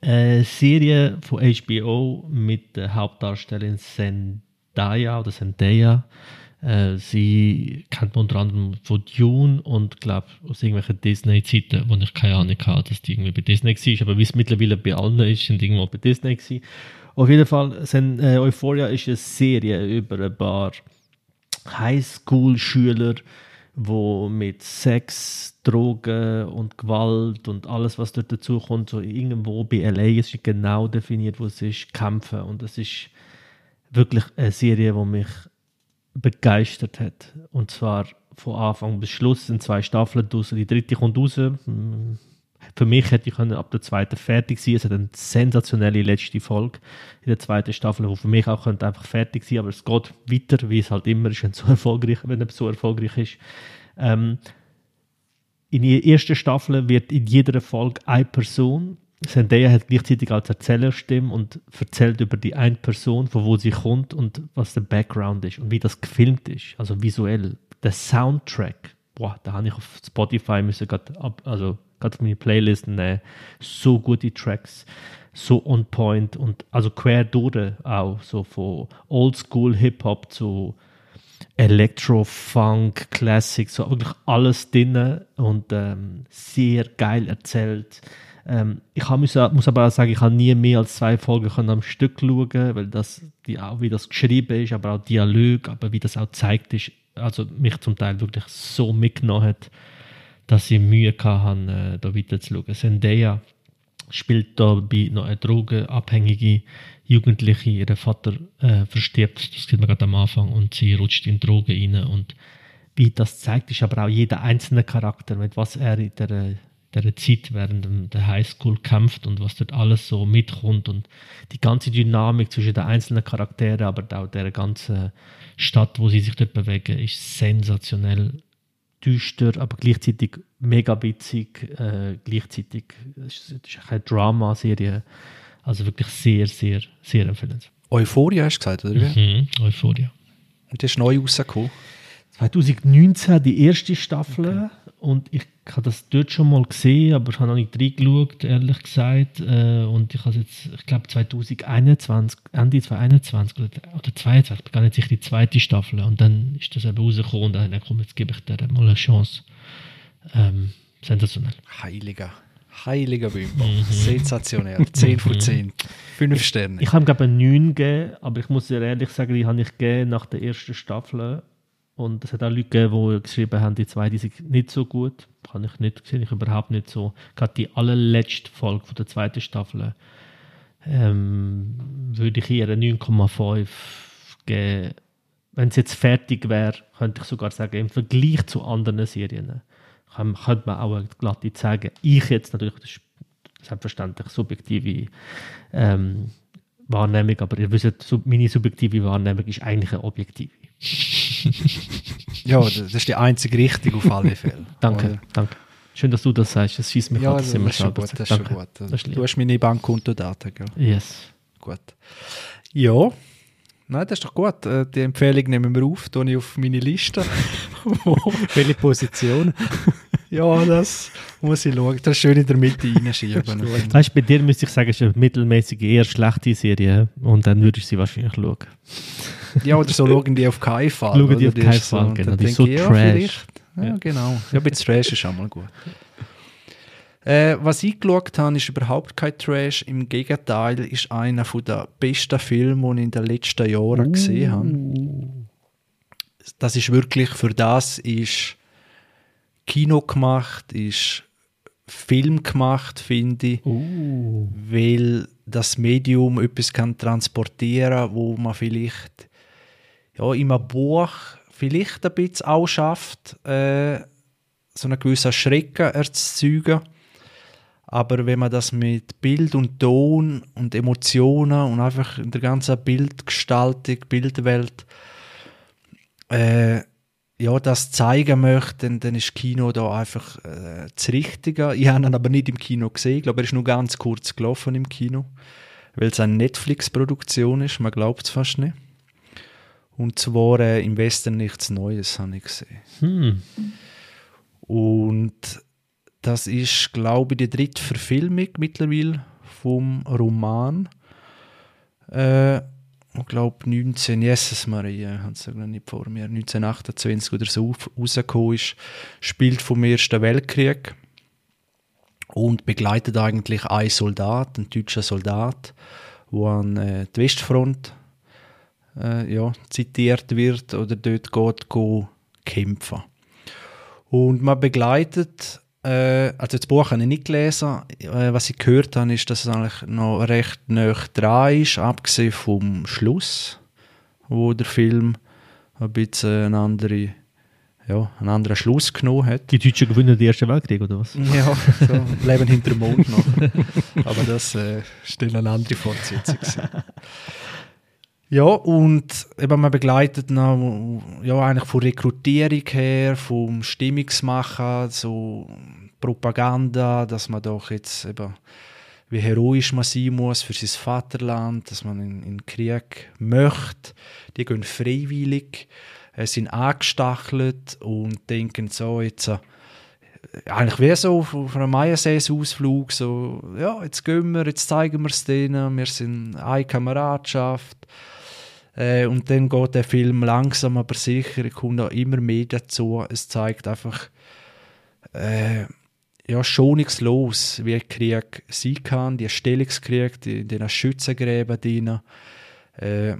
[SPEAKER 2] Eine Serie von HBO mit der Hauptdarstellerin Zendaya oder Zendaya. Äh, sie kennt man unter anderem von Dune und glaube aus irgendwelchen Disney-Zeiten, wo ich keine Ahnung hatte, dass die irgendwie bei Disney war. Aber wie es mittlerweile bei allen ist, sind irgendwo bei Disney gewesen. Auf jeden Fall, äh, Euphoria ist eine Serie über ein paar Highschool-Schüler, wo mit Sex, Drogen und Gewalt und alles, was dort dazu kommt, so irgendwo bei LA ist genau definiert, wo es ist, kämpfen. Und es ist wirklich eine Serie, die mich begeistert hat. Und zwar von Anfang bis Schluss sind zwei Staffeln draussen. Die dritte kommt raus. Hm, Für mich hätte ich ab der zweiten fertig sein. Es hat eine sensationelle letzte Folge in der zweiten Staffel, wo für mich auch könnte einfach fertig sein, aber es geht weiter, wie es halt immer ist, wenn so erfolgreich, wenn so erfolgreich ist. Ähm, in der ersten Staffel wird in jeder Folge eine Person, Zendaya hat gleichzeitig als Erzählerstimme und erzählt über die eine Person, von wo sie kommt und was der Background ist und wie das gefilmt ist, also visuell. Der Soundtrack, boah, da habe ich auf Spotify müssen also gerade auf meine Playlist nehmen. So gute Tracks, so on point und also quer durch auch, so von Oldschool Hip-Hop zu Electro, Funk, Classic, so wirklich alles drin und ähm, sehr geil erzählt. Ähm, ich müssen, muss aber auch sagen, ich habe nie mehr als zwei Folgen können am Stück schauen, weil das, die, auch wie das geschrieben ist, aber auch Dialog, aber wie das auch zeigt ist, also mich zum Teil wirklich so mitgenommen hat, dass ich Mühe hatte, äh, da weiter zu schauen. Zendaya spielt da bei noch eine drogenabhängige Jugendliche, ihr Vater äh, verstirbt, das sieht man gerade am Anfang, und sie rutscht in Drogen rein und wie das zeigt, ist aber auch jeder einzelne Charakter, mit was er in der, dieser Zeit während der Highschool kämpft und was dort alles so mitkommt und die ganze Dynamik zwischen den einzelnen Charakteren, aber auch der ganzen Stadt, wo sie sich dort bewegen, ist sensationell düster, aber gleichzeitig mega witzig, äh, gleichzeitig es ist eine Drama-Serie, also wirklich sehr, sehr, sehr empfehlenswert.
[SPEAKER 1] Euphoria hast du gesagt, oder wie?
[SPEAKER 2] Mhm. Euphoria.
[SPEAKER 1] Und die ist neu rausgekommen.
[SPEAKER 2] 2019 die erste Staffel und ich habe das dort schon mal gesehen, aber ich habe noch nicht reingeschaut, ehrlich gesagt. Äh, Und ich habe jetzt, ich glaube 2021, Ende 2021 oder, oder 22, ich bin gar nicht sicher, die zweite Staffel. Und dann ist das eben rausgekommen und dann ich komm, jetzt gebe ich dir mal eine Chance. Ähm, sensationell.
[SPEAKER 1] Heiliger. Heiliger Bimbo. Sensationell. 10 von 10. 5 Sterne.
[SPEAKER 2] Ich habe glaube ich 9 gegeben, aber ich muss dir ehrlich sagen, die habe ich gegeben nach der ersten Staffel. Und es hat auch Leute gegeben, die geschrieben haben, die zweite sind nicht so gut. Kann ich nicht gesehen, ich überhaupt nicht so. Gerade die allerletzte Folge von der zweiten Staffel ähm, würde ich ihr eine 9,5 geben. Wenn es jetzt fertig wäre, könnte ich sogar sagen, im Vergleich zu anderen Serien kann, könnte man auch glatt sagen, ich jetzt natürlich, das ist selbstverständlich subjektive ähm, Wahrnehmung, aber ihr wisst, meine subjektive Wahrnehmung ist eigentlich eine objektive.
[SPEAKER 1] Ja, das ist die einzige Richtung auf alle Fälle.
[SPEAKER 2] Danke,
[SPEAKER 1] Oder?
[SPEAKER 2] danke. Schön, dass du das sagst. Das schießt mich
[SPEAKER 1] Ja, das,
[SPEAKER 2] immer
[SPEAKER 1] ist schon gut. Das ist schon gut.
[SPEAKER 2] Das ist.
[SPEAKER 1] Du hast meine Bankkontodaten, gell?
[SPEAKER 2] Yes.
[SPEAKER 1] Gut. Ja. Nein, das ist doch gut. Äh, Die Empfehlung nehmen wir auf, tue ich auf meine Liste.
[SPEAKER 3] Welche Position?
[SPEAKER 1] ja, das muss ich schauen. Das schön in der Mitte reinschieben.
[SPEAKER 2] Weißt bei dir müsste ich sagen, es ist eine mittelmäßige, eher schlechte Serie und dann würde ich sie wahrscheinlich schauen.
[SPEAKER 1] Ja, oder so schauen die auf keinen Fall.
[SPEAKER 2] Schauen die auf keinen
[SPEAKER 1] so-
[SPEAKER 2] Fall,
[SPEAKER 1] und
[SPEAKER 2] genau. Die ist so
[SPEAKER 1] ich,
[SPEAKER 2] trash.
[SPEAKER 1] Ja,
[SPEAKER 2] ja,
[SPEAKER 1] genau. Ja, ein bisschen Trash ist auch mal gut. Äh, was ich geschaut habe, ist überhaupt kein Trash. Im Gegenteil, ist einer der besten Filme, die ich in den letzten Jahren gesehen habe. Das ist wirklich, für das ist Kino gemacht, ist Film gemacht, finde ich weil das Medium etwas kann transportieren, wo man vielleicht ja, in einem Buch vielleicht ein bisschen auch schafft, äh, so einen gewissen Schrecken erzeugen. Aber wenn man das mit Bild und Ton und Emotionen und einfach in der ganzen Bildgestaltung, Bildwelt äh, ja, das zeigen möchte, dann, dann ist Kino da einfach äh, das Richtige. Ich habe ihn aber nicht im Kino gesehen. Ich glaube, er ist nur ganz kurz gelaufen im Kino, weil es eine Netflix-Produktion ist. Man glaubt es fast nicht. Und zwar äh, im Westen nichts Neues habe ich gesehen.
[SPEAKER 2] Hm.
[SPEAKER 1] Und das ist, glaube ich, die dritte Verfilmung mittlerweile vom Roman. Äh, ich glaube 19, Jesus Maria, ich habe es sogar nicht vor mir, 1928 oder so rausgekommen ist, spielt vom Ersten Weltkrieg und begleitet eigentlich einen Soldat, einen deutschen Soldat, der an äh, die Westfront äh, ja, zitiert wird oder dort geht go kämpfen. Und man begleitet, äh, also das Buch habe ich nicht gelesen, äh, was ich gehört habe, ist, dass es eigentlich noch recht nah dran ist, abgesehen vom Schluss, wo der Film ein bisschen eine andere, ja, einen anderen Schluss genommen hat.
[SPEAKER 2] Die Deutschen gewinnen den Ersten Weltkrieg, oder was?
[SPEAKER 1] Ja, so, Leben hinter dem Mond noch. Aber das äh, ist dann eine andere Fortsetzung. Ja, und eben man begleitet noch, ja, eigentlich von Rekrutierung her, vom Stimmungsmachen, so Propaganda, dass man doch jetzt eben, wie heroisch man sein muss für sein Vaterland, dass man in, in Krieg möchte. Die gehen freiwillig, äh, sind angestachelt und denken so, jetzt, äh, eigentlich wie so auf, einem Mayasees-Ausflug, so, ja, jetzt gehen wir, jetzt zeigen wir es denen, wir sind eine Kameradschaft. Äh, und dann geht der Film langsam aber sicher, kommt auch immer mehr dazu. Es zeigt einfach äh, ja, schonungslos, wie Krieg sein kann, die Stellungskrieg, in den Schützengräben drin. Äh,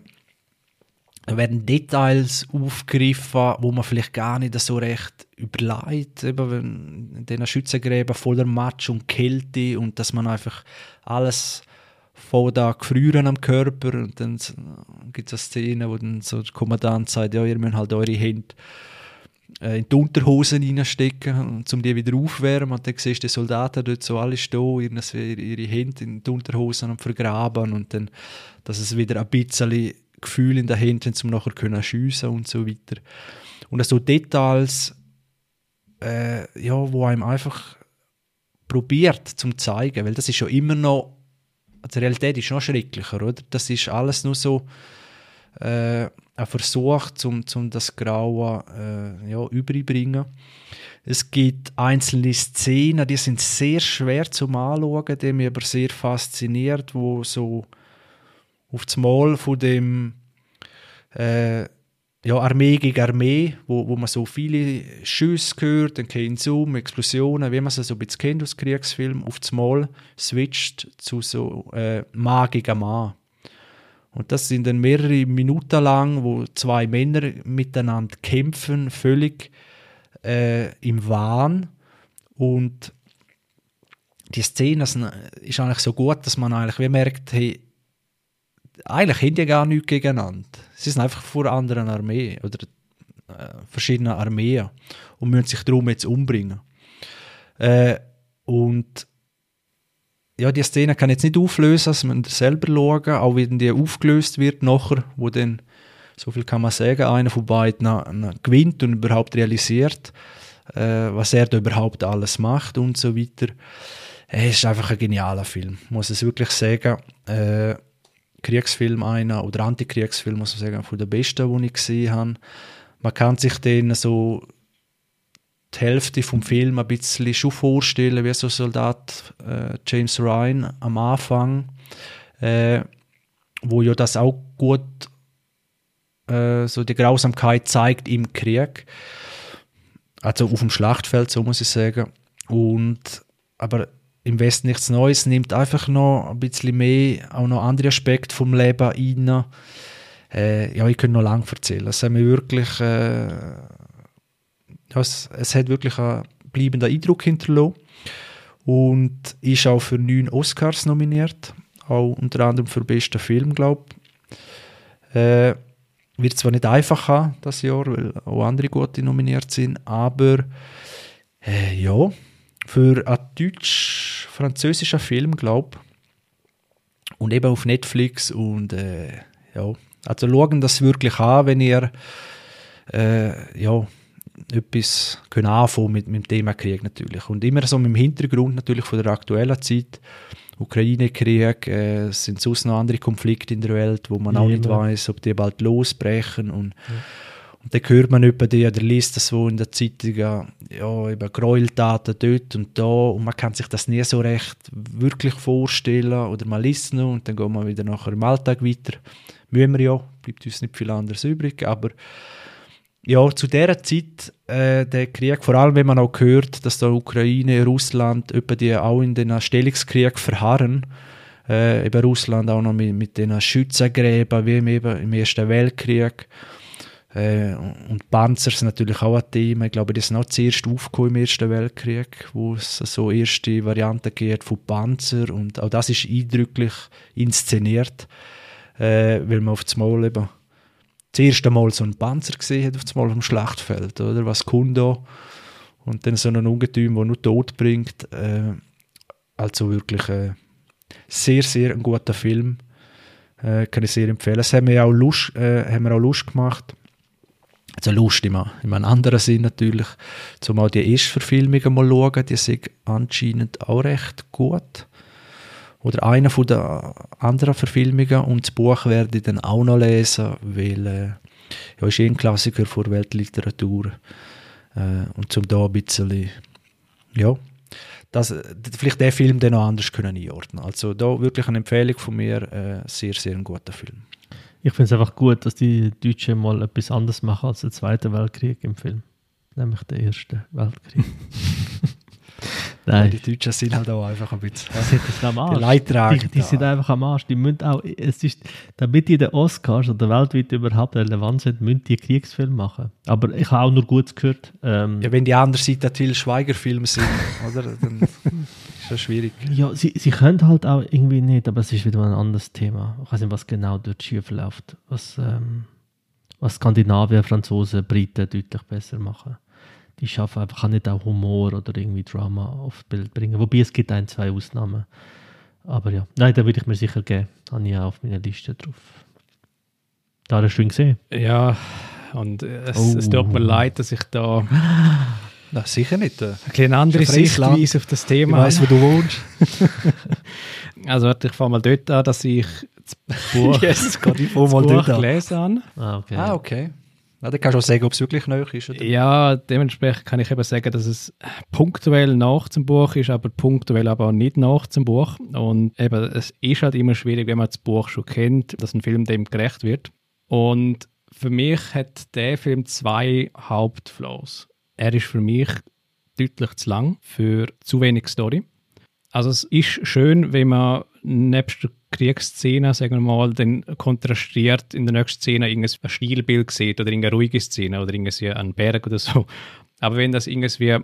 [SPEAKER 1] da werden Details aufgegriffen, wo man vielleicht gar nicht so recht überlegt, eben wenn in diesen Schützengräben voller Matsch und Kälte und dass man einfach alles voll da gefrieren am Körper und dann gibt es eine Szene, wo dann so der Kommandant sagt, ja, ihr müsst halt eure Hände äh, in die Unterhosen reinstecken, um die wieder aufwärmen. Und dann siehst du die Soldaten dort so alle stehen, ihre, Hände in die Unterhosen und vergraben und dann, dass es wieder ein bisschen Gefühl in den Händen, um nachher können schiessen und so weiter. Und so Details, äh, ja, wo einem einfach probiert zum zeigen, weil das ist ja immer noch, also die Realität ist noch schrecklicher, oder? Das ist alles nur so äh, ein Versuch, um zum das Graue äh, ja, überzubringen. Es gibt einzelne Szenen, die sind sehr schwer zum Anschauen, die mich aber sehr fasziniert, wo so auf das Mal von dem äh, ja, Armee gegen Armee, wo, wo man so viele Schüsse hört, dann gehen Zoom, Explosionen, wie man es so ein bisschen kennt aus Kriegsfilmen, auf das Mal switcht zu so äh, Mann Mann. Und das sind dann mehrere Minuten lang, wo zwei Männer miteinander kämpfen, völlig äh, im Wahn. Und die Szene ist eigentlich so gut, dass man eigentlich wie merkt, hey, eigentlich haben die gar nichts gegeneinander. Sie sind einfach vor anderen Armeen oder äh, verschiedenen Armeen und müssen sich darum jetzt umbringen. Äh, und ja, die Szene kann ich jetzt nicht auflösen, dass man selber schauen, auch wenn die aufgelöst wird nachher, wo dann, so viel kann man sagen, einer von beiden gewinnt und überhaupt realisiert, äh, was er da überhaupt alles macht und so weiter. Es ist einfach ein genialer Film, muss ich wirklich sagen. Äh, Kriegsfilm einer oder Antikriegsfilm, muss man sagen, von der besten, die ich gesehen habe. Man kann sich den so die Hälfte vom Film ein bisschen schon vorstellen, wie so ein Soldat äh, James Ryan am Anfang, äh, wo ja das auch gut äh, so die Grausamkeit zeigt im Krieg. Also auf dem Schlachtfeld, so muss ich sagen. Und, aber im Westen nichts Neues nimmt einfach noch ein bisschen mehr, auch noch andere Aspekte vom Leben rein. Äh, ja, ich könnte noch lange erzählen. Es hat mir wirklich, äh, es, es hat wirklich einen bleibenden Eindruck hinterlassen und ist auch für neun Oscars nominiert, auch unter anderem für den besten Film, glaube ich. Äh, wird zwar nicht einfach haben, das Jahr, weil auch andere gute nominiert sind, aber äh, ja, für einen deutsch-französischen Film, glaube ich. Und eben auf Netflix und äh, ja, also schauen das wirklich an, wenn ihr äh, ja, etwas können anfangen mit, mit dem Thema Krieg natürlich. Und immer so dem Hintergrund natürlich von der aktuellen Zeit. Ukraine-Krieg, äh, es sind sonst noch andere Konflikte in der Welt, wo man ja, auch nicht weiß, ob die bald losbrechen und ja und dann hört man über die oder liest das so in der Zeitung, ja, über Gräueltaten dort und da. Und man kann sich das nie so recht wirklich vorstellen oder man liest noch und dann geht man wieder nachher im Alltag weiter. Müssen wir ja, bleibt uns nicht viel anderes übrig, aber ja, zu dieser Zeit, äh, der Krieg, vor allem wenn man auch hört, dass der Ukraine, Russland, die auch in den Stellungskrieg verharren, äh, eben Russland auch noch mit, mit den Schützengräben, wie eben im Ersten Weltkrieg, äh, und Panzer sind natürlich auch ein Thema. Ich glaube, das ist noch zuerst aufgekommen im Ersten Weltkrieg, wo es so erste Varianten gibt von Panzer. Und auch das ist eindrücklich inszeniert, äh, weil man auf das Mal eben das erste Mal so einen Panzer gesehen hat, auf das Mal am Schlachtfeld, oder? Was kommt da? Und dann so ein Ungetüm, der nur Tod bringt. Äh, also wirklich äh, sehr, sehr ein guter Film. Äh, kann ich sehr empfehlen. Es haben wir auch Lust, äh, haben wir auch Lust gemacht also Lust in einem anderen Sinn natürlich, zumal die Erstverfilmungen mal schauen, die sind anscheinend auch recht gut. Oder einer von der anderen Verfilmungen und das Buch werde ich dann auch noch lesen, weil äh, ja, ist eh ein Klassiker für Weltliteratur äh, und zum da ein bisschen ja, das, vielleicht den Film dann noch anders können einordnen. Also da wirklich eine Empfehlung von mir, äh, sehr, sehr ein guter Film.
[SPEAKER 2] Ich finde es einfach gut, dass die Deutschen mal etwas anderes machen als der Zweite Weltkrieg im Film. Nämlich der Erste Weltkrieg.
[SPEAKER 1] Nein. Die Deutschen sind halt auch einfach ein bisschen.
[SPEAKER 2] Sind am Arsch. Die, die, die sind einfach am Arsch. Die müssen auch, es ist, damit die den Oscars oder weltweit überhaupt relevant sind, müssen die Kriegsfilme machen. Aber ich habe auch nur Gutes gehört.
[SPEAKER 1] Ähm, ja, wenn die andere Seite Till Schweiger-Filme sind, oder? Dann ist das schwierig.
[SPEAKER 2] Ja, sie, sie können halt auch irgendwie nicht, aber es ist wieder ein anderes Thema. Ich weiß nicht, was genau dort schief läuft. Was, ähm, was Skandinavier, Franzosen, Briten deutlich besser machen. die schaffen einfach nicht auch Humor oder irgendwie Drama aufs Bild bringen. Wobei es gibt ein, zwei Ausnahmen. Aber ja, nein, da würde ich mir sicher geben. Habe ich auch auf meiner Liste drauf. Da hast du ihn gesehen.
[SPEAKER 3] Ja, und es,
[SPEAKER 2] Oh.
[SPEAKER 3] es tut mir leid, dass ich da
[SPEAKER 1] Nein, sicher nicht. Äh,
[SPEAKER 3] andere
[SPEAKER 1] ein Land.
[SPEAKER 3] Sichtweise auf das
[SPEAKER 1] Ich
[SPEAKER 3] Thema
[SPEAKER 1] weiss, wo du wohnst.
[SPEAKER 3] Also warte, ich fange mal dort an, dass ich das Buch,
[SPEAKER 1] yes, gerade ich
[SPEAKER 3] das
[SPEAKER 1] mal
[SPEAKER 3] Buch gelesen habe.
[SPEAKER 2] Ah, okay.
[SPEAKER 1] Ah, okay. Ja, dann kannst du auch sagen, ob es wirklich neu ist. Oder?
[SPEAKER 3] Ja, dementsprechend kann ich eben sagen, dass es punktuell nach zum Buch ist, aber punktuell aber auch nicht nach zum Buch. Und eben, es ist halt immer schwierig, wenn man das Buch schon kennt, dass ein Film dem gerecht wird. Und für mich hat der Film zwei Hauptflaws. Er ist für mich deutlich zu lang für zu wenig Story. Also es ist schön, wenn man nebst der Kriegsszene, sagen wir mal, dann kontrastiert in der nächsten Szene irgendein Stilbild sieht oder irgendeine ruhige Szene oder irgendwie einen Berg oder so. Aber wenn das irgendwie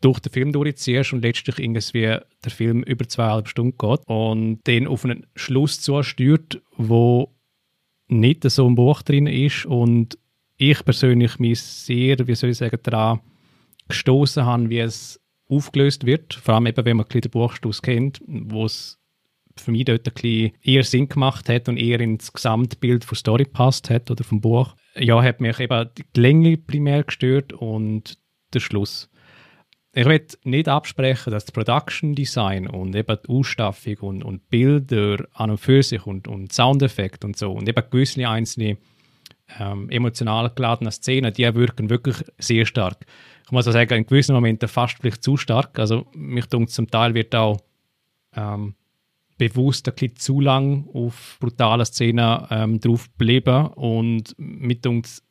[SPEAKER 3] durch den Film durchziehst und letztlich irgendwie der Film über zweieinhalb Stunden geht und den auf einen Schluss zusteuert, wo nicht so im Buch drin ist und ich persönlich mich sehr, wie soll ich sagen, daran gestoßen habe, wie es aufgelöst wird. Vor allem eben, wenn man den Buchstaus kennt, wo es für mich dort ein eher Sinn gemacht hat und eher ins Gesamtbild von Story passt hat oder vom Buch. Ja, hat mich eben die Länge primär gestört und der Schluss. Ich will nicht absprechen, dass das Production Design und eben die Ausstaffung und, und Bilder an und für sich und, und Soundeffekte und so und eben gewisse einzelne ähm, emotional geladene Szenen, die wirken wirklich sehr stark. Ich muss auch sagen, in gewissen Momenten fast vielleicht zu stark. Also mich denkt, zum Teil wird auch ähm, bewusst ein bisschen zu lang auf brutale Szenen ähm, drauf geblieben und mit uns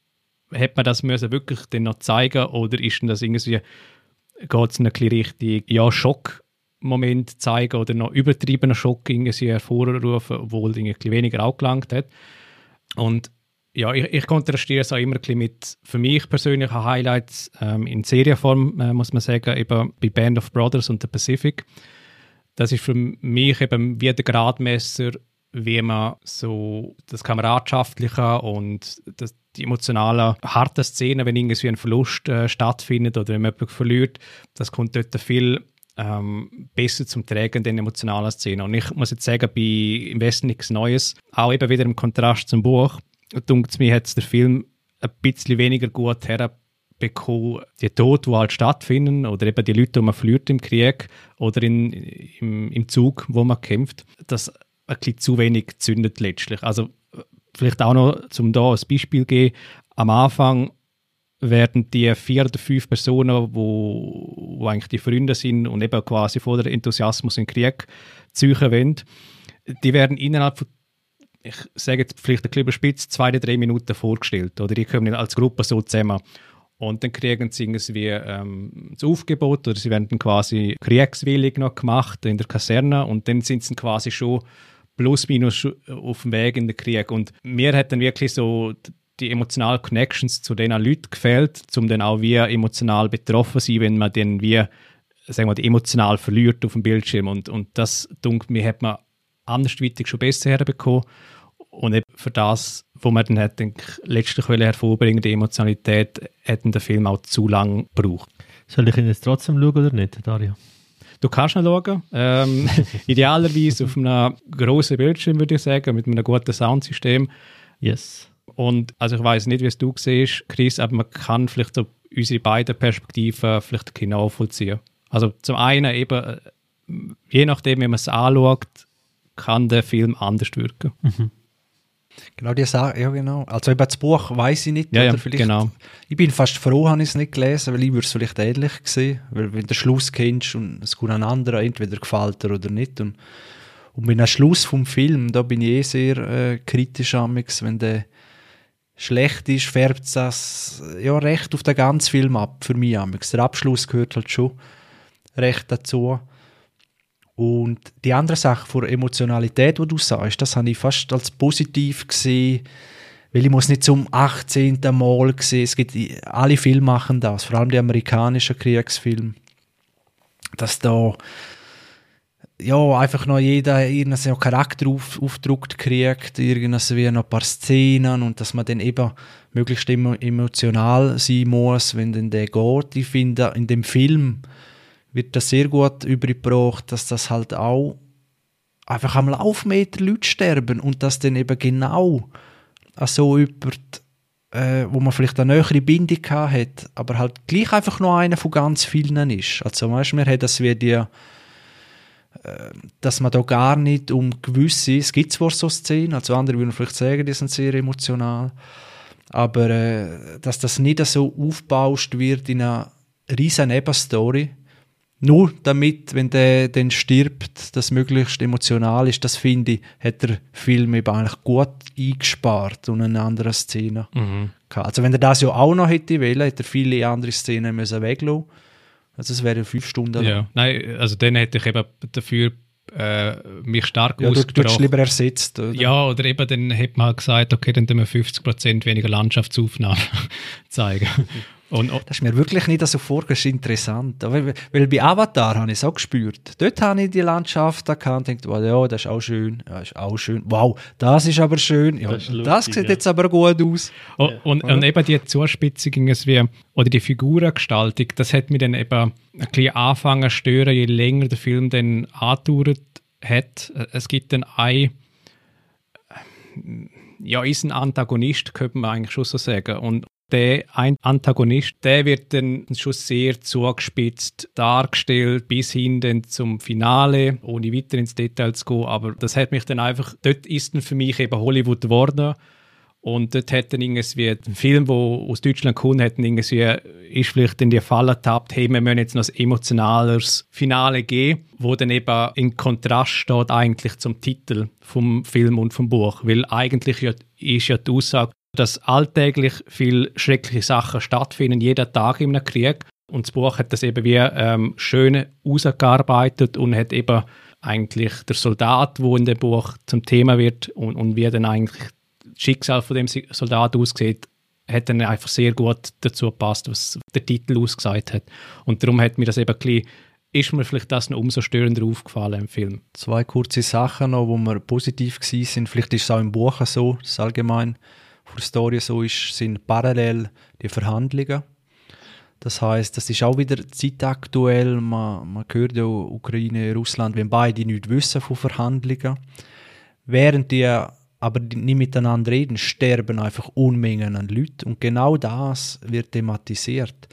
[SPEAKER 3] hat man das müssen wirklich dann noch zeigen oder ist denn das irgendwie geht es in eine bisschen Richtung ja, Schockmoment zeigen oder noch übertriebener Schock irgendwie hervorrufen, obwohl irgendwie ein weniger angelangt hat. Und ja, ich, ich kontrastiere es auch immer ein bisschen mit für mich persönlichen Highlights ähm, in Serienform, äh, muss man sagen, eben bei Band of Brothers und The Pacific. Das ist für mich eben wie der Gradmesser, wie man so das Kameradschaftliche und das, die emotionalen, harten Szenen, wenn irgendwie ein Verlust äh, stattfindet oder wenn man jemanden verliert, das kommt dort viel ähm, besser zum Tragen den emotionalen Szenen. Und ich muss jetzt sagen, bei Im Westen nichts Neues, auch eben wieder im Kontrast zum Buch, dunkt mir hat der Film ein bisschen weniger gut herbekommen, die Tote, die halt stattfinden, oder eben die Leute, die man verliert im Krieg oder in, im, im Zug, wo man kämpft, das ein bisschen zu wenig zündet letztlich. Also vielleicht auch noch, zum da ein Beispiel geben, am Anfang werden die vier oder fünf Personen, wo, wo eigentlich die Freunde sind und eben quasi vor der Enthusiasmus in den Krieg ziehen wollen, die werden innerhalb von ich sage jetzt vielleicht ein bisschen überspitzt, zwei oder drei Minuten vorgestellt. Oder die kommen als Gruppe so zusammen. Und dann kriegen sie irgendwie ähm, das Aufgebot oder sie werden dann quasi kriegswillig noch gemacht in der Kaserne und dann sind sie quasi schon plus minus auf dem Weg in den Krieg. Und mir hat dann wirklich so die emotionalen Connections zu den Leuten gefällt, um dann auch wie emotional betroffen zu sein, wenn man dann wie, sagen wir, emotional verliert auf dem Bildschirm. Und, und das, denke mir, hat man andersweitig schon besser herbekommen. Und eben für das, was man dann hat, denke ich, letztlich hervorbringen, die Emotionalität, hätten der Film auch zu lang gebraucht.
[SPEAKER 2] Soll ich ihn jetzt trotzdem schauen oder nicht, Dario?
[SPEAKER 3] Du kannst ihn schauen. Ähm, idealerweise auf einem grossen Bildschirm, würde ich sagen, mit einem guten Soundsystem.
[SPEAKER 2] Yes.
[SPEAKER 3] Und also ich weiß nicht, wie es du siehst, Chris, aber man kann vielleicht so unsere beiden Perspektiven vielleicht ein bisschen nachvollziehen. Also zum einen eben, äh, je nachdem, wie man es anschaut, kann der Film anders wirken.
[SPEAKER 1] Genau, die Sache, ja genau. Also über das Buch weiß ich nicht.
[SPEAKER 3] Ja, ja,
[SPEAKER 1] oder vielleicht,
[SPEAKER 3] genau.
[SPEAKER 1] Ich bin fast froh, habe ich es nicht gelesen, weil ich würde es vielleicht ähnlich sehen. Weil wenn du den Schluss kennst und es kommt ein anderer, entweder gefällt er oder nicht. Und, und mit dem Schluss vom Film, da bin ich eh sehr äh, kritisch amix, wenn der schlecht ist, färbt das ja recht auf den ganzen Film ab, für mich amix. Der Abschluss gehört halt schon recht dazu. Und die andere Sache von Emotionalität, die du sagst, das habe ich fast als positiv gesehen, weil ich muss nicht zum 18. Mal sehen. Es gibt, alle Filme machen das, vor allem die amerikanischen Kriegsfilme, dass da ja, einfach noch jeder irgendeinen Charakter auf, aufgedruckt kriegt, irgendwie noch ein paar Szenen und dass man dann eben möglichst emo emotional sein muss, wenn dann der geht. Ich finde, in dem Film wird das sehr gut übergebracht, dass das halt auch einfach am Laufmeter Leute sterben und dass dann eben genau so jemand, äh, wo man vielleicht eine nähere Bindung hat, aber halt gleich einfach nur einer von ganz vielen ist. Also weißt wir haben das wie die, äh, dass man da gar nicht um gewisse, es gibt zwar so Szenen, also andere würden vielleicht sagen, die sind sehr emotional, aber äh, dass das nicht so aufgebauscht wird in einer riesen Nebenstory, nur damit, wenn der dann stirbt, das möglichst emotional ist, das finde ich, hat der Film eben eigentlich gut eingespart und eine andere Szene.
[SPEAKER 3] Mhm.
[SPEAKER 1] Also wenn er das ja auch noch hätte wollen, hätte er viele andere Szenen müssen weglassen. Also es wäre fünf Stunden
[SPEAKER 3] Ja, nein, also dann hätte ich eben dafür äh, mich stark
[SPEAKER 1] Ja, du, du
[SPEAKER 3] ausgesprochen.
[SPEAKER 1] lieber ersetzt. Oder?
[SPEAKER 3] Ja, oder eben dann hätte man halt gesagt, okay, dann tun wir 50% weniger Landschaftsaufnahmen zeigen. Und, oh,
[SPEAKER 1] Das ist mir wirklich nicht so vorgestellt, das ist interessant. Weil, weil bei Avatar habe ich es auch gespürt. Dort habe ich die Landschaft erkannt und gedacht, wow, ja, das ist auch schön, ja, das ist auch schön. Wow, das ist aber schön. Ja,
[SPEAKER 2] Das
[SPEAKER 1] das,
[SPEAKER 2] lustig,
[SPEAKER 1] sieht
[SPEAKER 2] ja.
[SPEAKER 1] jetzt aber gut aus.
[SPEAKER 3] oh, und, und eben die Zuspitzung irgendwie, oder die Figurengestaltung, das hat mich dann eben ein bisschen angefangen zu stören, je länger der Film dann andauert hat. Es gibt dann ein, ja, ist ein Antagonist, könnte man eigentlich schon so sagen. Und der ein Antagonist, der wird dann schon sehr zugespitzt dargestellt, bis hin dann zum Finale, ohne weiter ins Detail zu gehen. Aber das hat mich dann einfach, dort ist dann für mich eben Hollywood geworden. Und dort hat dann irgendwie ein Film, der aus Deutschland kommt, hat dann irgendwie, ist vielleicht in die Falle getappt, hey, wir müssen jetzt noch ein emotionaleres Finale geben, wo dann eben in Kontrast steht eigentlich zum Titel vom Film und vom Buch. Weil eigentlich ist ja die Aussage, dass alltäglich viele schreckliche Sachen stattfinden, jeden Tag einem Krieg. Und das Buch hat das eben wie ähm, schön ausgearbeitet und hat eben eigentlich der Soldat, wo in dem Buch zum Thema wird und, und wie dann eigentlich das Schicksal von dem Soldat aussieht, hat dann einfach sehr gut dazu gepasst, was der Titel ausgesagt hat. Und darum hat mir das eben ein bisschen, ist mir vielleicht das noch umso störender aufgefallen im Film.
[SPEAKER 1] Zwei kurze Sachen noch, wo wir positiv gewesen sind. Vielleicht ist es auch im Buch so, dass es allgemein Story so ist, sind parallel die Verhandlungen. Das heißt, das ist auch wieder zeitaktuell. Man, man hört ja Ukraine, Russland, wenn beide nichts wissen von Verhandlungen. Während die aber nicht miteinander reden, sterben einfach Unmengen an Leuten. Und genau das wird thematisiert.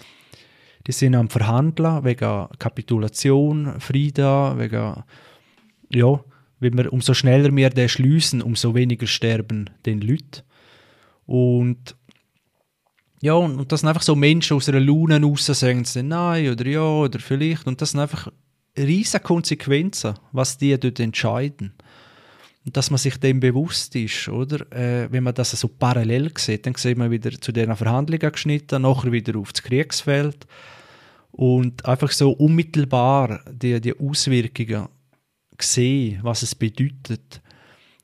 [SPEAKER 1] Die sind am Verhandeln wegen Kapitulation, Frieden, wegen, ja, wenn wir, umso schneller wir den schließen, umso weniger sterben den Leute. Und ja, und, und das sind einfach so Menschen aus einer Laune raus, sagen sie nein oder ja oder vielleicht. Und das sind einfach riesige Konsequenzen, was die dort entscheiden. Und dass man sich dem bewusst ist, oder? Äh, wenn man das so parallel sieht, dann sieht man wieder zu diesen Verhandlungen geschnitten, nachher wieder auf das Kriegsfeld. Und einfach so unmittelbar die, die Auswirkungen sehen, was es bedeutet.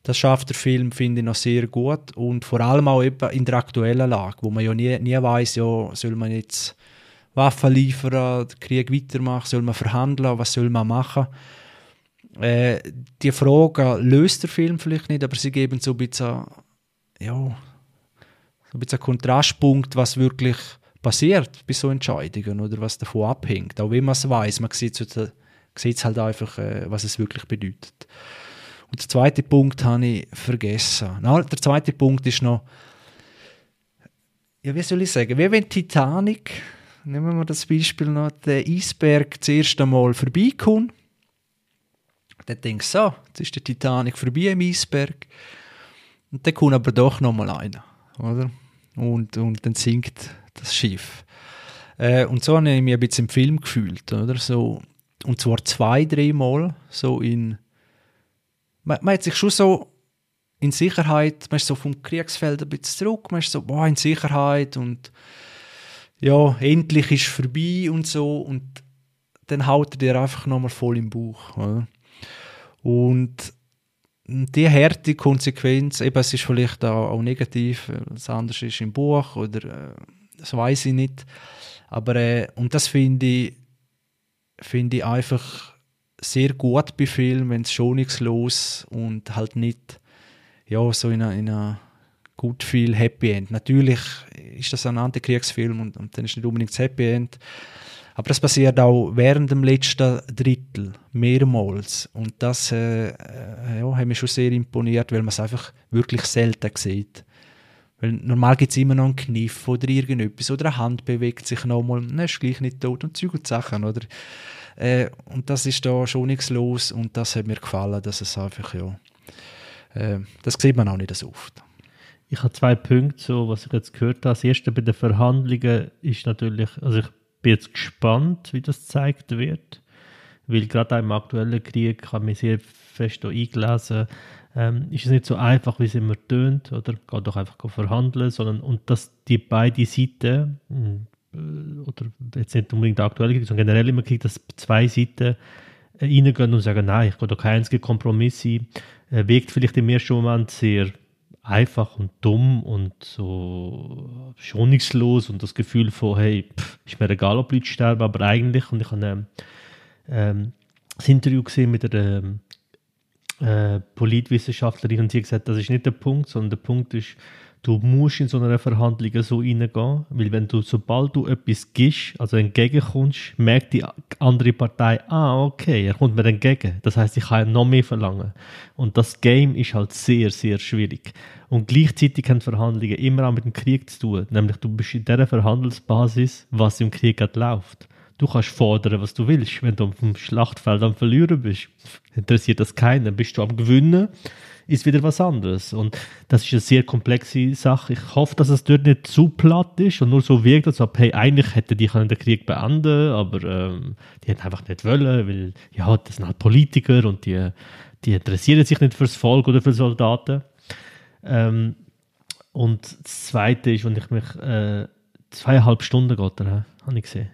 [SPEAKER 1] Das schafft der Film, finde ich, noch sehr gut. Und vor allem auch eben in der aktuellen Lage, wo man ja nie, nie weiß, ja, soll man jetzt Waffen liefern, den Krieg weitermachen, soll man verhandeln, was soll man machen. Äh, die Frage löst der Film vielleicht nicht, aber sie geben so ein bisschen, ja, so ein bisschen einen Kontrastpunkt, was wirklich passiert bei so Entscheidungen oder was davon abhängt. Auch wenn man es weiß, man sieht es halt einfach, äh, was es wirklich bedeutet. Und der zweite Punkt habe ich vergessen. Na, der zweite Punkt ist noch, ja, wie soll ich sagen, wie wenn Titanic, nehmen wir das Beispiel noch, der Eisberg das erste Mal vorbeikommt. Dann denkst du, so, jetzt ist der Titanic vorbei im Eisberg. Und dann kommt aber doch noch mal einer, oder? Und, und dann sinkt das Schiff. Äh, und so habe ich mich ein bisschen im Film gefühlt, oder? So, und zwar zwei, dreimal, so in man, man hat sich schon so in Sicherheit, man ist so vom Kriegsfeld ein bisschen zurück, man ist so, boah, in Sicherheit und ja, endlich ist es vorbei und so und dann haut er dir einfach nochmal voll im Bauch. Oder? Und die harte Konsequenz, eben, es ist vielleicht auch, auch negativ, was anderes ist im Buch oder äh, das weiß ich nicht, aber äh, und das finde ich, finde ich einfach sehr gut bei Filmen, wenn es schonungslos und halt nicht ja, so in einer gut viel Happy End. Natürlich ist das ein Antikriegsfilm und, und dann ist nicht unbedingt das Happy End. Aber das passiert auch während dem letzten Drittel mehrmals. Und das äh, äh ja, hat mich schon sehr imponiert, weil man es einfach wirklich selten sieht. Weil normal gibt es immer noch einen Kniff oder irgendetwas oder eine Hand bewegt sich nochmal, dann ist gleich nicht tot und Zeug und Sachen, oder? Äh, und das ist da schon nichts los und das hat mir gefallen, dass es einfach, ja, äh, das sieht man auch nicht so oft.
[SPEAKER 2] Ich habe zwei Punkte, so, was ich jetzt gehört habe. Das erste bei den Verhandlungen ist natürlich, also ich bin jetzt gespannt, wie das gezeigt wird, weil gerade im aktuellen Krieg habe ich sehr fest eingelesen, ähm, ist es nicht so einfach, wie es immer tönt, oder geht doch einfach verhandeln, sondern und dass die beiden Seiten, äh, oder jetzt nicht unbedingt der aktuelle Krieg, sondern generell immer Krieg, dass zwei Seiten äh, reingehen und sagen, nein, ich gehe da keinen einzigen Kompromiss ein, äh, wirkt vielleicht im ersten Moment sehr einfach und dumm und so schonungslos und das Gefühl von, hey, pff, ist mir egal, ob Leute sterben, aber eigentlich, und ich habe ähm, ähm, das Interview gesehen mit der ähm, äh, Politwissenschaftlerin und sie hat gesagt, das ist nicht der Punkt, sondern der Punkt ist, du musst in so einer Verhandlung so reingehen, weil wenn du, sobald du etwas gibst, also entgegenkommst, merkt die andere Partei, ah, okay, er kommt mir entgegen. Das heißt, ich kann noch mehr verlangen. Und das Game ist halt sehr, sehr schwierig. Und gleichzeitig haben Verhandlungen immer auch mit dem Krieg zu tun. Nämlich, du bist in der Verhandelsbasis, was im Krieg gerade läuft. Du kannst fordern, was du willst. Wenn du auf dem Schlachtfeld am Verlieren bist, interessiert das keinen. Bist du am Gewinnen, ist wieder was anderes. Und das ist eine sehr komplexe Sache. Ich hoffe, dass es dort nicht zu platt ist und nur so wirkt, als ob, hey, eigentlich hätte die den Krieg beenden aber ähm, die hätten einfach nicht wollen, weil, ja, das sind halt Politiker und die, die interessieren sich nicht fürs Volk oder für Soldaten. Ähm, und das Zweite ist, wenn ich mich äh, zweieinhalb Stunden geht, habe ich gesehen.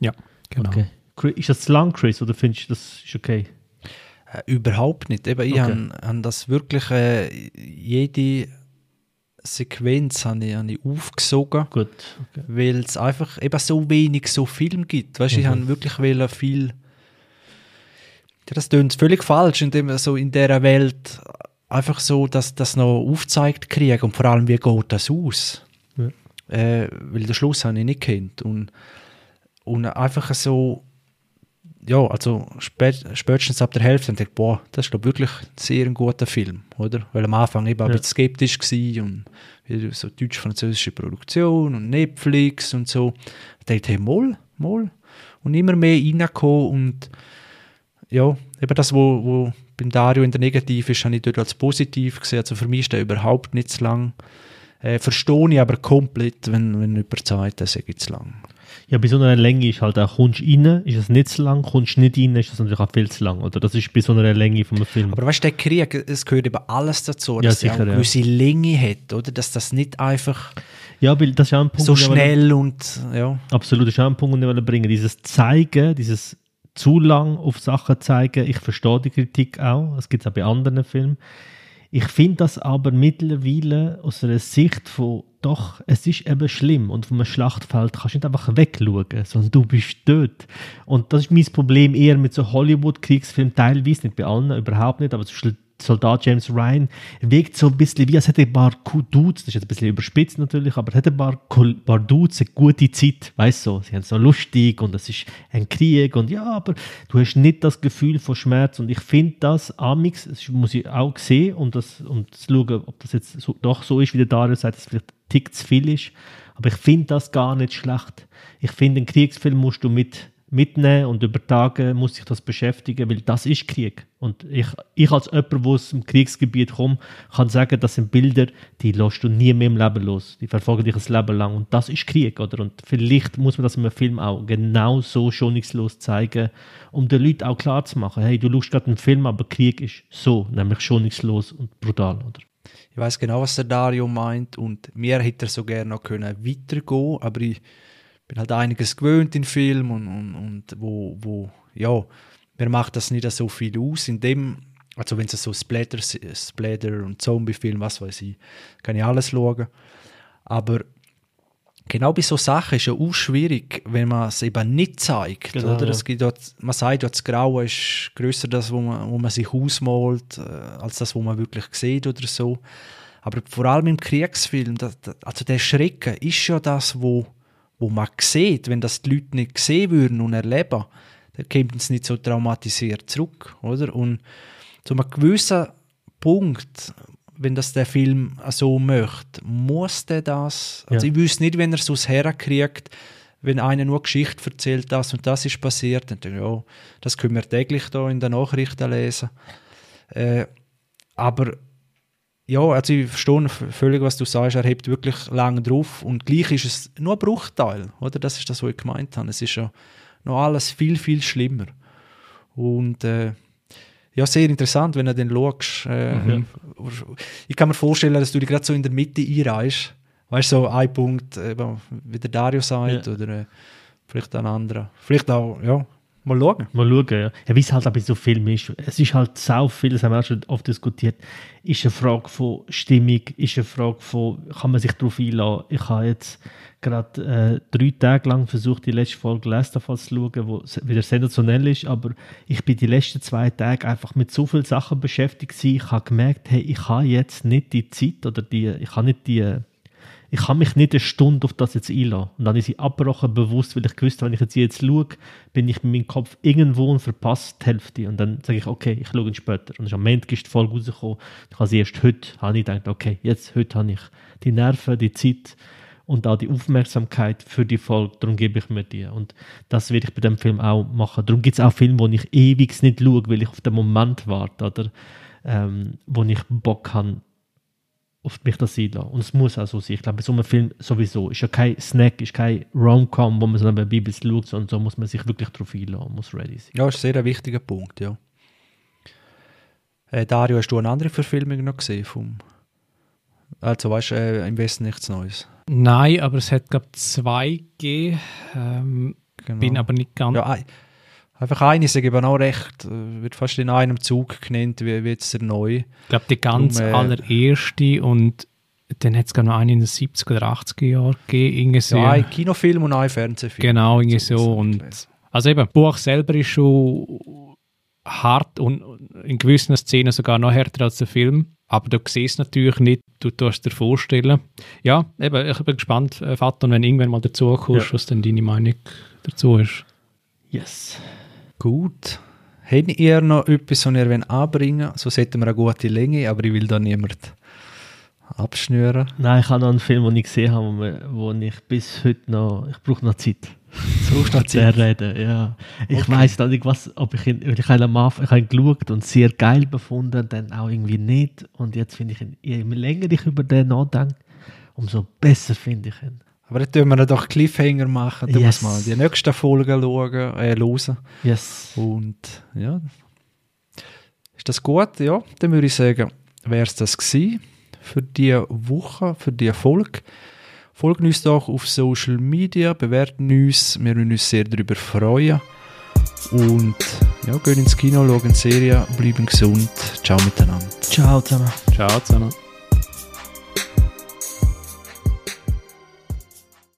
[SPEAKER 3] Ja, genau.
[SPEAKER 2] Okay. Ist das zu lang, Chris, oder findest du, das ist okay?
[SPEAKER 1] Äh, überhaupt nicht. Eben, ich
[SPEAKER 2] Okay.
[SPEAKER 1] habe hab das wirklich, äh, jede Sequenz habe ich, hab ich aufgesogen.
[SPEAKER 2] Okay.
[SPEAKER 1] weil es einfach eben so wenig so Film gibt. Weißt, ich
[SPEAKER 2] Mhm.
[SPEAKER 1] habe wirklich viel. Ja, das klingt völlig falsch, indem so in dieser Welt einfach so, dass das noch aufzeigt kriegen und vor allem, wie geht das aus?
[SPEAKER 2] Ja.
[SPEAKER 1] Äh, weil den Schluss habe ich nicht kennt und, und einfach so, ja, also spät, spätestens ab der Hälfte habe ich gedacht, boah, das ist glaub, wirklich ein sehr ein guter Film, oder? Weil am Anfang eben ein
[SPEAKER 2] Ja.
[SPEAKER 1] bisschen skeptisch war und so deutsch-französische Produktion und Netflix und so. Ich dachte, hey, mal, mal. Und immer mehr reingekommen und ja, eben das, wo, wo beim Dario in der Negativ ist, habe ich dort als positiv gesehen. Also für mich ist der überhaupt nicht zu lang. Äh, verstehe ich aber komplett, wenn, wenn jemand sagt, das sei zu lang.
[SPEAKER 2] Ja, bei so einer Länge ist halt auch, kommst du rein, ist es nicht zu lang, kommst du nicht rein, ist das natürlich auch viel zu lang, oder? Das ist bei so einer Länge von einem Film.
[SPEAKER 1] Aber weißt du, der Krieg, es gehört eben alles dazu,
[SPEAKER 2] Ja,
[SPEAKER 1] dass er auch
[SPEAKER 2] sicher,
[SPEAKER 1] eine
[SPEAKER 2] ja.
[SPEAKER 1] gewisse Länge hat, oder? Dass das nicht einfach
[SPEAKER 2] ja, weil das ist auch ein Punkt,
[SPEAKER 1] so schnell und ja.
[SPEAKER 2] Absolut, das ist auch ein Punkt, den ich bringen. Dieses Zeigen, dieses zu lang auf Sachen zeigen, ich verstehe die Kritik auch, das gibt es auch bei anderen Filmen. Ich finde das aber mittlerweile aus einer Sicht von, doch, es ist eben schlimm und vom Schlachtfeld kannst du nicht einfach wegschauen, sondern du bist dort. Und das ist mein Problem eher mit so Hollywood-Kriegsfilmen, teilweise, nicht bei allen, überhaupt nicht, aber zum Beispiel Soldat James Ryan wirkt so ein bisschen wie, als hätte ein paar Dudes, das ist jetzt ein bisschen überspitzt natürlich, aber er hat ein paar, paar Dudes eine gute Zeit, weißt du, so, sie haben es so lustig und es ist ein Krieg und ja, aber du hast nicht das Gefühl von Schmerz und ich finde das, amix, das muss ich auch sehen und das, und zu schauen, ob das jetzt so, doch so ist, wie der Dario sagt, dass es vielleicht ein Tick zu viel ist, aber ich finde das gar nicht schlecht. Ich finde, einen Kriegsfilm musst du mit mitnehmen und über Tage muss sich das beschäftigen, weil das ist Krieg. Und ich, ich als jemand, der aus dem Kriegsgebiet kommt, kann sagen, das sind Bilder, die lässt du nie mehr im Leben los. Die verfolgen dich ein Leben lang. Und das ist Krieg, oder? Und vielleicht muss man das in einem Film auch genau so schonungslos zeigen, um den Leuten auch klar zu machen, hey, du schaust gerade einen Film, aber Krieg ist so, nämlich schonungslos und brutal, oder?
[SPEAKER 1] Ich weiß genau, was der Dario meint und mir hätte er so gerne noch können weitergehen, aber ich bin halt einiges gewöhnt in Film und, und, und wo, wo, ja, mir macht das nicht so viel aus. In dem, also wenn es so Splatter, Splatter und Zombie-Film, was weiß ich, kann ich alles schauen. Aber genau bei so Sachen ist ja auch schwierig, wenn man es eben nicht zeigt.
[SPEAKER 2] Genau,
[SPEAKER 1] oder? Es gibt ja, man sagt ja, das Graue ist grösser das, wo man, wo man sich ausmalt, äh, als das, wo man wirklich sieht oder so. Aber vor allem im Kriegsfilm, das, das, also der Schrecken ist ja das, wo, wo man sieht. Wenn das die Leute nicht sehen würden und erleben, dann kommt es nicht so traumatisiert zurück, oder? Und zu einem gewissen Punkt, wenn das der Film so möchte, muss der das. Also
[SPEAKER 2] Ja.
[SPEAKER 1] ich wüsste nicht, wenn er es aus herkriegt, wenn einer nur Geschichte erzählt, das und das ist passiert, dann denke ich, ja, das können wir täglich da in den Nachrichten lesen. Äh, aber ja, also ich verstehe völlig, was du sagst. Er hebt wirklich lange drauf und gleich ist es nur ein Bruchteil, oder? Das ist das, was ich gemeint habe. Es ist ja noch alles viel, viel schlimmer. Und äh, ja, sehr interessant, wenn du den schaust. Äh, Ich kann mir vorstellen, dass du dich gerade so in der Mitte einreißt. Weißt du, so ein Punkt, eben, wie der Dario sagt,
[SPEAKER 2] Ja.
[SPEAKER 1] oder äh, vielleicht ein anderer. Vielleicht auch, ja, mal schauen.
[SPEAKER 2] Mal schauen, ja. ja wie es halt auch bei so Filmen ist. Es ist halt sau viel, das haben wir auch schon oft diskutiert, ist eine Frage von Stimmung, ist eine Frage von, kann man sich darauf einlassen. Ich habe jetzt gerade äh, drei Tage lang versucht, die letzte Folge Last of Us zu schauen, wo wieder sensationell ist, aber ich bin die letzten zwei Tage einfach mit so vielen Sachen beschäftigt gewesen. Ich habe gemerkt, hey, ich habe jetzt nicht die Zeit oder die, ich habe nicht die ich kann mich nicht eine Stunde auf das jetzt einlassen. Und dann ist ich abgebrochen, bewusst, weil ich gewusst wenn ich jetzt, jetzt schaue, bin ich mit meinem Kopf irgendwo und verpasse die Hälfte. Und dann sage ich, okay, ich schaue ihn später. Und am Montag ist die Folge rausgekommen. Ich habe sie erst heute, habe ich gedacht, okay, jetzt, heute habe ich die Nerven, die Zeit und auch die Aufmerksamkeit für die Folge. Darum gebe ich mir die. Und das werde ich bei dem Film auch machen. Darum gibt es auch Filme, wo ich ewig nicht schaue, weil ich auf den Moment warte, oder? Ähm, wo ich Bock habe, auf mich das einlassen. Und es muss auch so sein. Ich glaube, bei so einem Film sowieso. Ist ja kein Snack, ist kein Rom-Com, wo man so nebenbei ein bisschen schaut, sondern so muss man sich wirklich darauf einlassen, muss ready sein.
[SPEAKER 1] Ja, ist sehr ein wichtiger Punkt, ja. Äh, Dario, hast du eine andere Verfilmung noch gesehen? Vom also, weißt du, äh, im Westen nichts Neues.
[SPEAKER 3] Nein, aber es hat, glaube ich, zwei gegeben. Ähm,
[SPEAKER 1] Genau.
[SPEAKER 3] Bin aber nicht ganz.
[SPEAKER 1] ja, ein, einfach eine, sage ich eben auch recht, äh, wird fast in einem Zug genannt, wie, wie jetzt der neue.
[SPEAKER 3] Ich glaube, die ganz
[SPEAKER 1] Drum, äh,
[SPEAKER 3] allererste und dann hat es noch einen in den 70er oder 80er Jahren gegeben. Irgendwie so.
[SPEAKER 1] Ja, ein Kinofilm und ein Fernsehfilm.
[SPEAKER 3] Genau, irgendwie
[SPEAKER 1] So
[SPEAKER 3] so. Und, also eben, das Buch selber ist schon hart und in gewissen Szenen sogar noch härter als der Film. Aber du siehst es natürlich nicht, du tust dir vorstellen. Ja, eben, ich bin gespannt, äh, Vater, wenn du irgendwann mal dazu kommst,
[SPEAKER 2] Ja.
[SPEAKER 3] was denn deine Meinung dazu ist.
[SPEAKER 2] Yes.
[SPEAKER 1] Gut. Habt ihr noch etwas, was ihr anbringen wollt? So hätten wir eine gute Länge, aber ich will da niemand abschnüren.
[SPEAKER 2] Nein, ich habe noch einen Film, den ich gesehen habe, wo, ich bis heute noch, ich brauche noch Zeit.
[SPEAKER 1] Du brauchst noch Zeit.
[SPEAKER 2] reden, ja. Ich
[SPEAKER 1] Okay.
[SPEAKER 2] weiß noch nicht, was, ob ich ihn, ich habe ihn ich habe ihn geschaut und sehr geil befunden, dann auch irgendwie nicht. Und jetzt finde ich ihn, je länger ich über den nachdenke, umso besser finde ich ihn.
[SPEAKER 1] Aber dann tun wir doch Cliffhanger machen. Du
[SPEAKER 2] Yes.
[SPEAKER 1] musst mal die nächsten Folgen schauen, äh, hören.
[SPEAKER 2] Yes.
[SPEAKER 1] Und ja, ist das gut? Ja, dann würde ich sagen, wäre es das gewesen für diese Woche, für diese Folge. Folgt uns doch auf Social Media, bewerten uns, wir würden uns sehr darüber freuen. Und ja, gehen ins Kino, schauen die Serie, bleiben gesund. Ciao miteinander.
[SPEAKER 2] Ciao zusammen.
[SPEAKER 3] Ciao zusammen.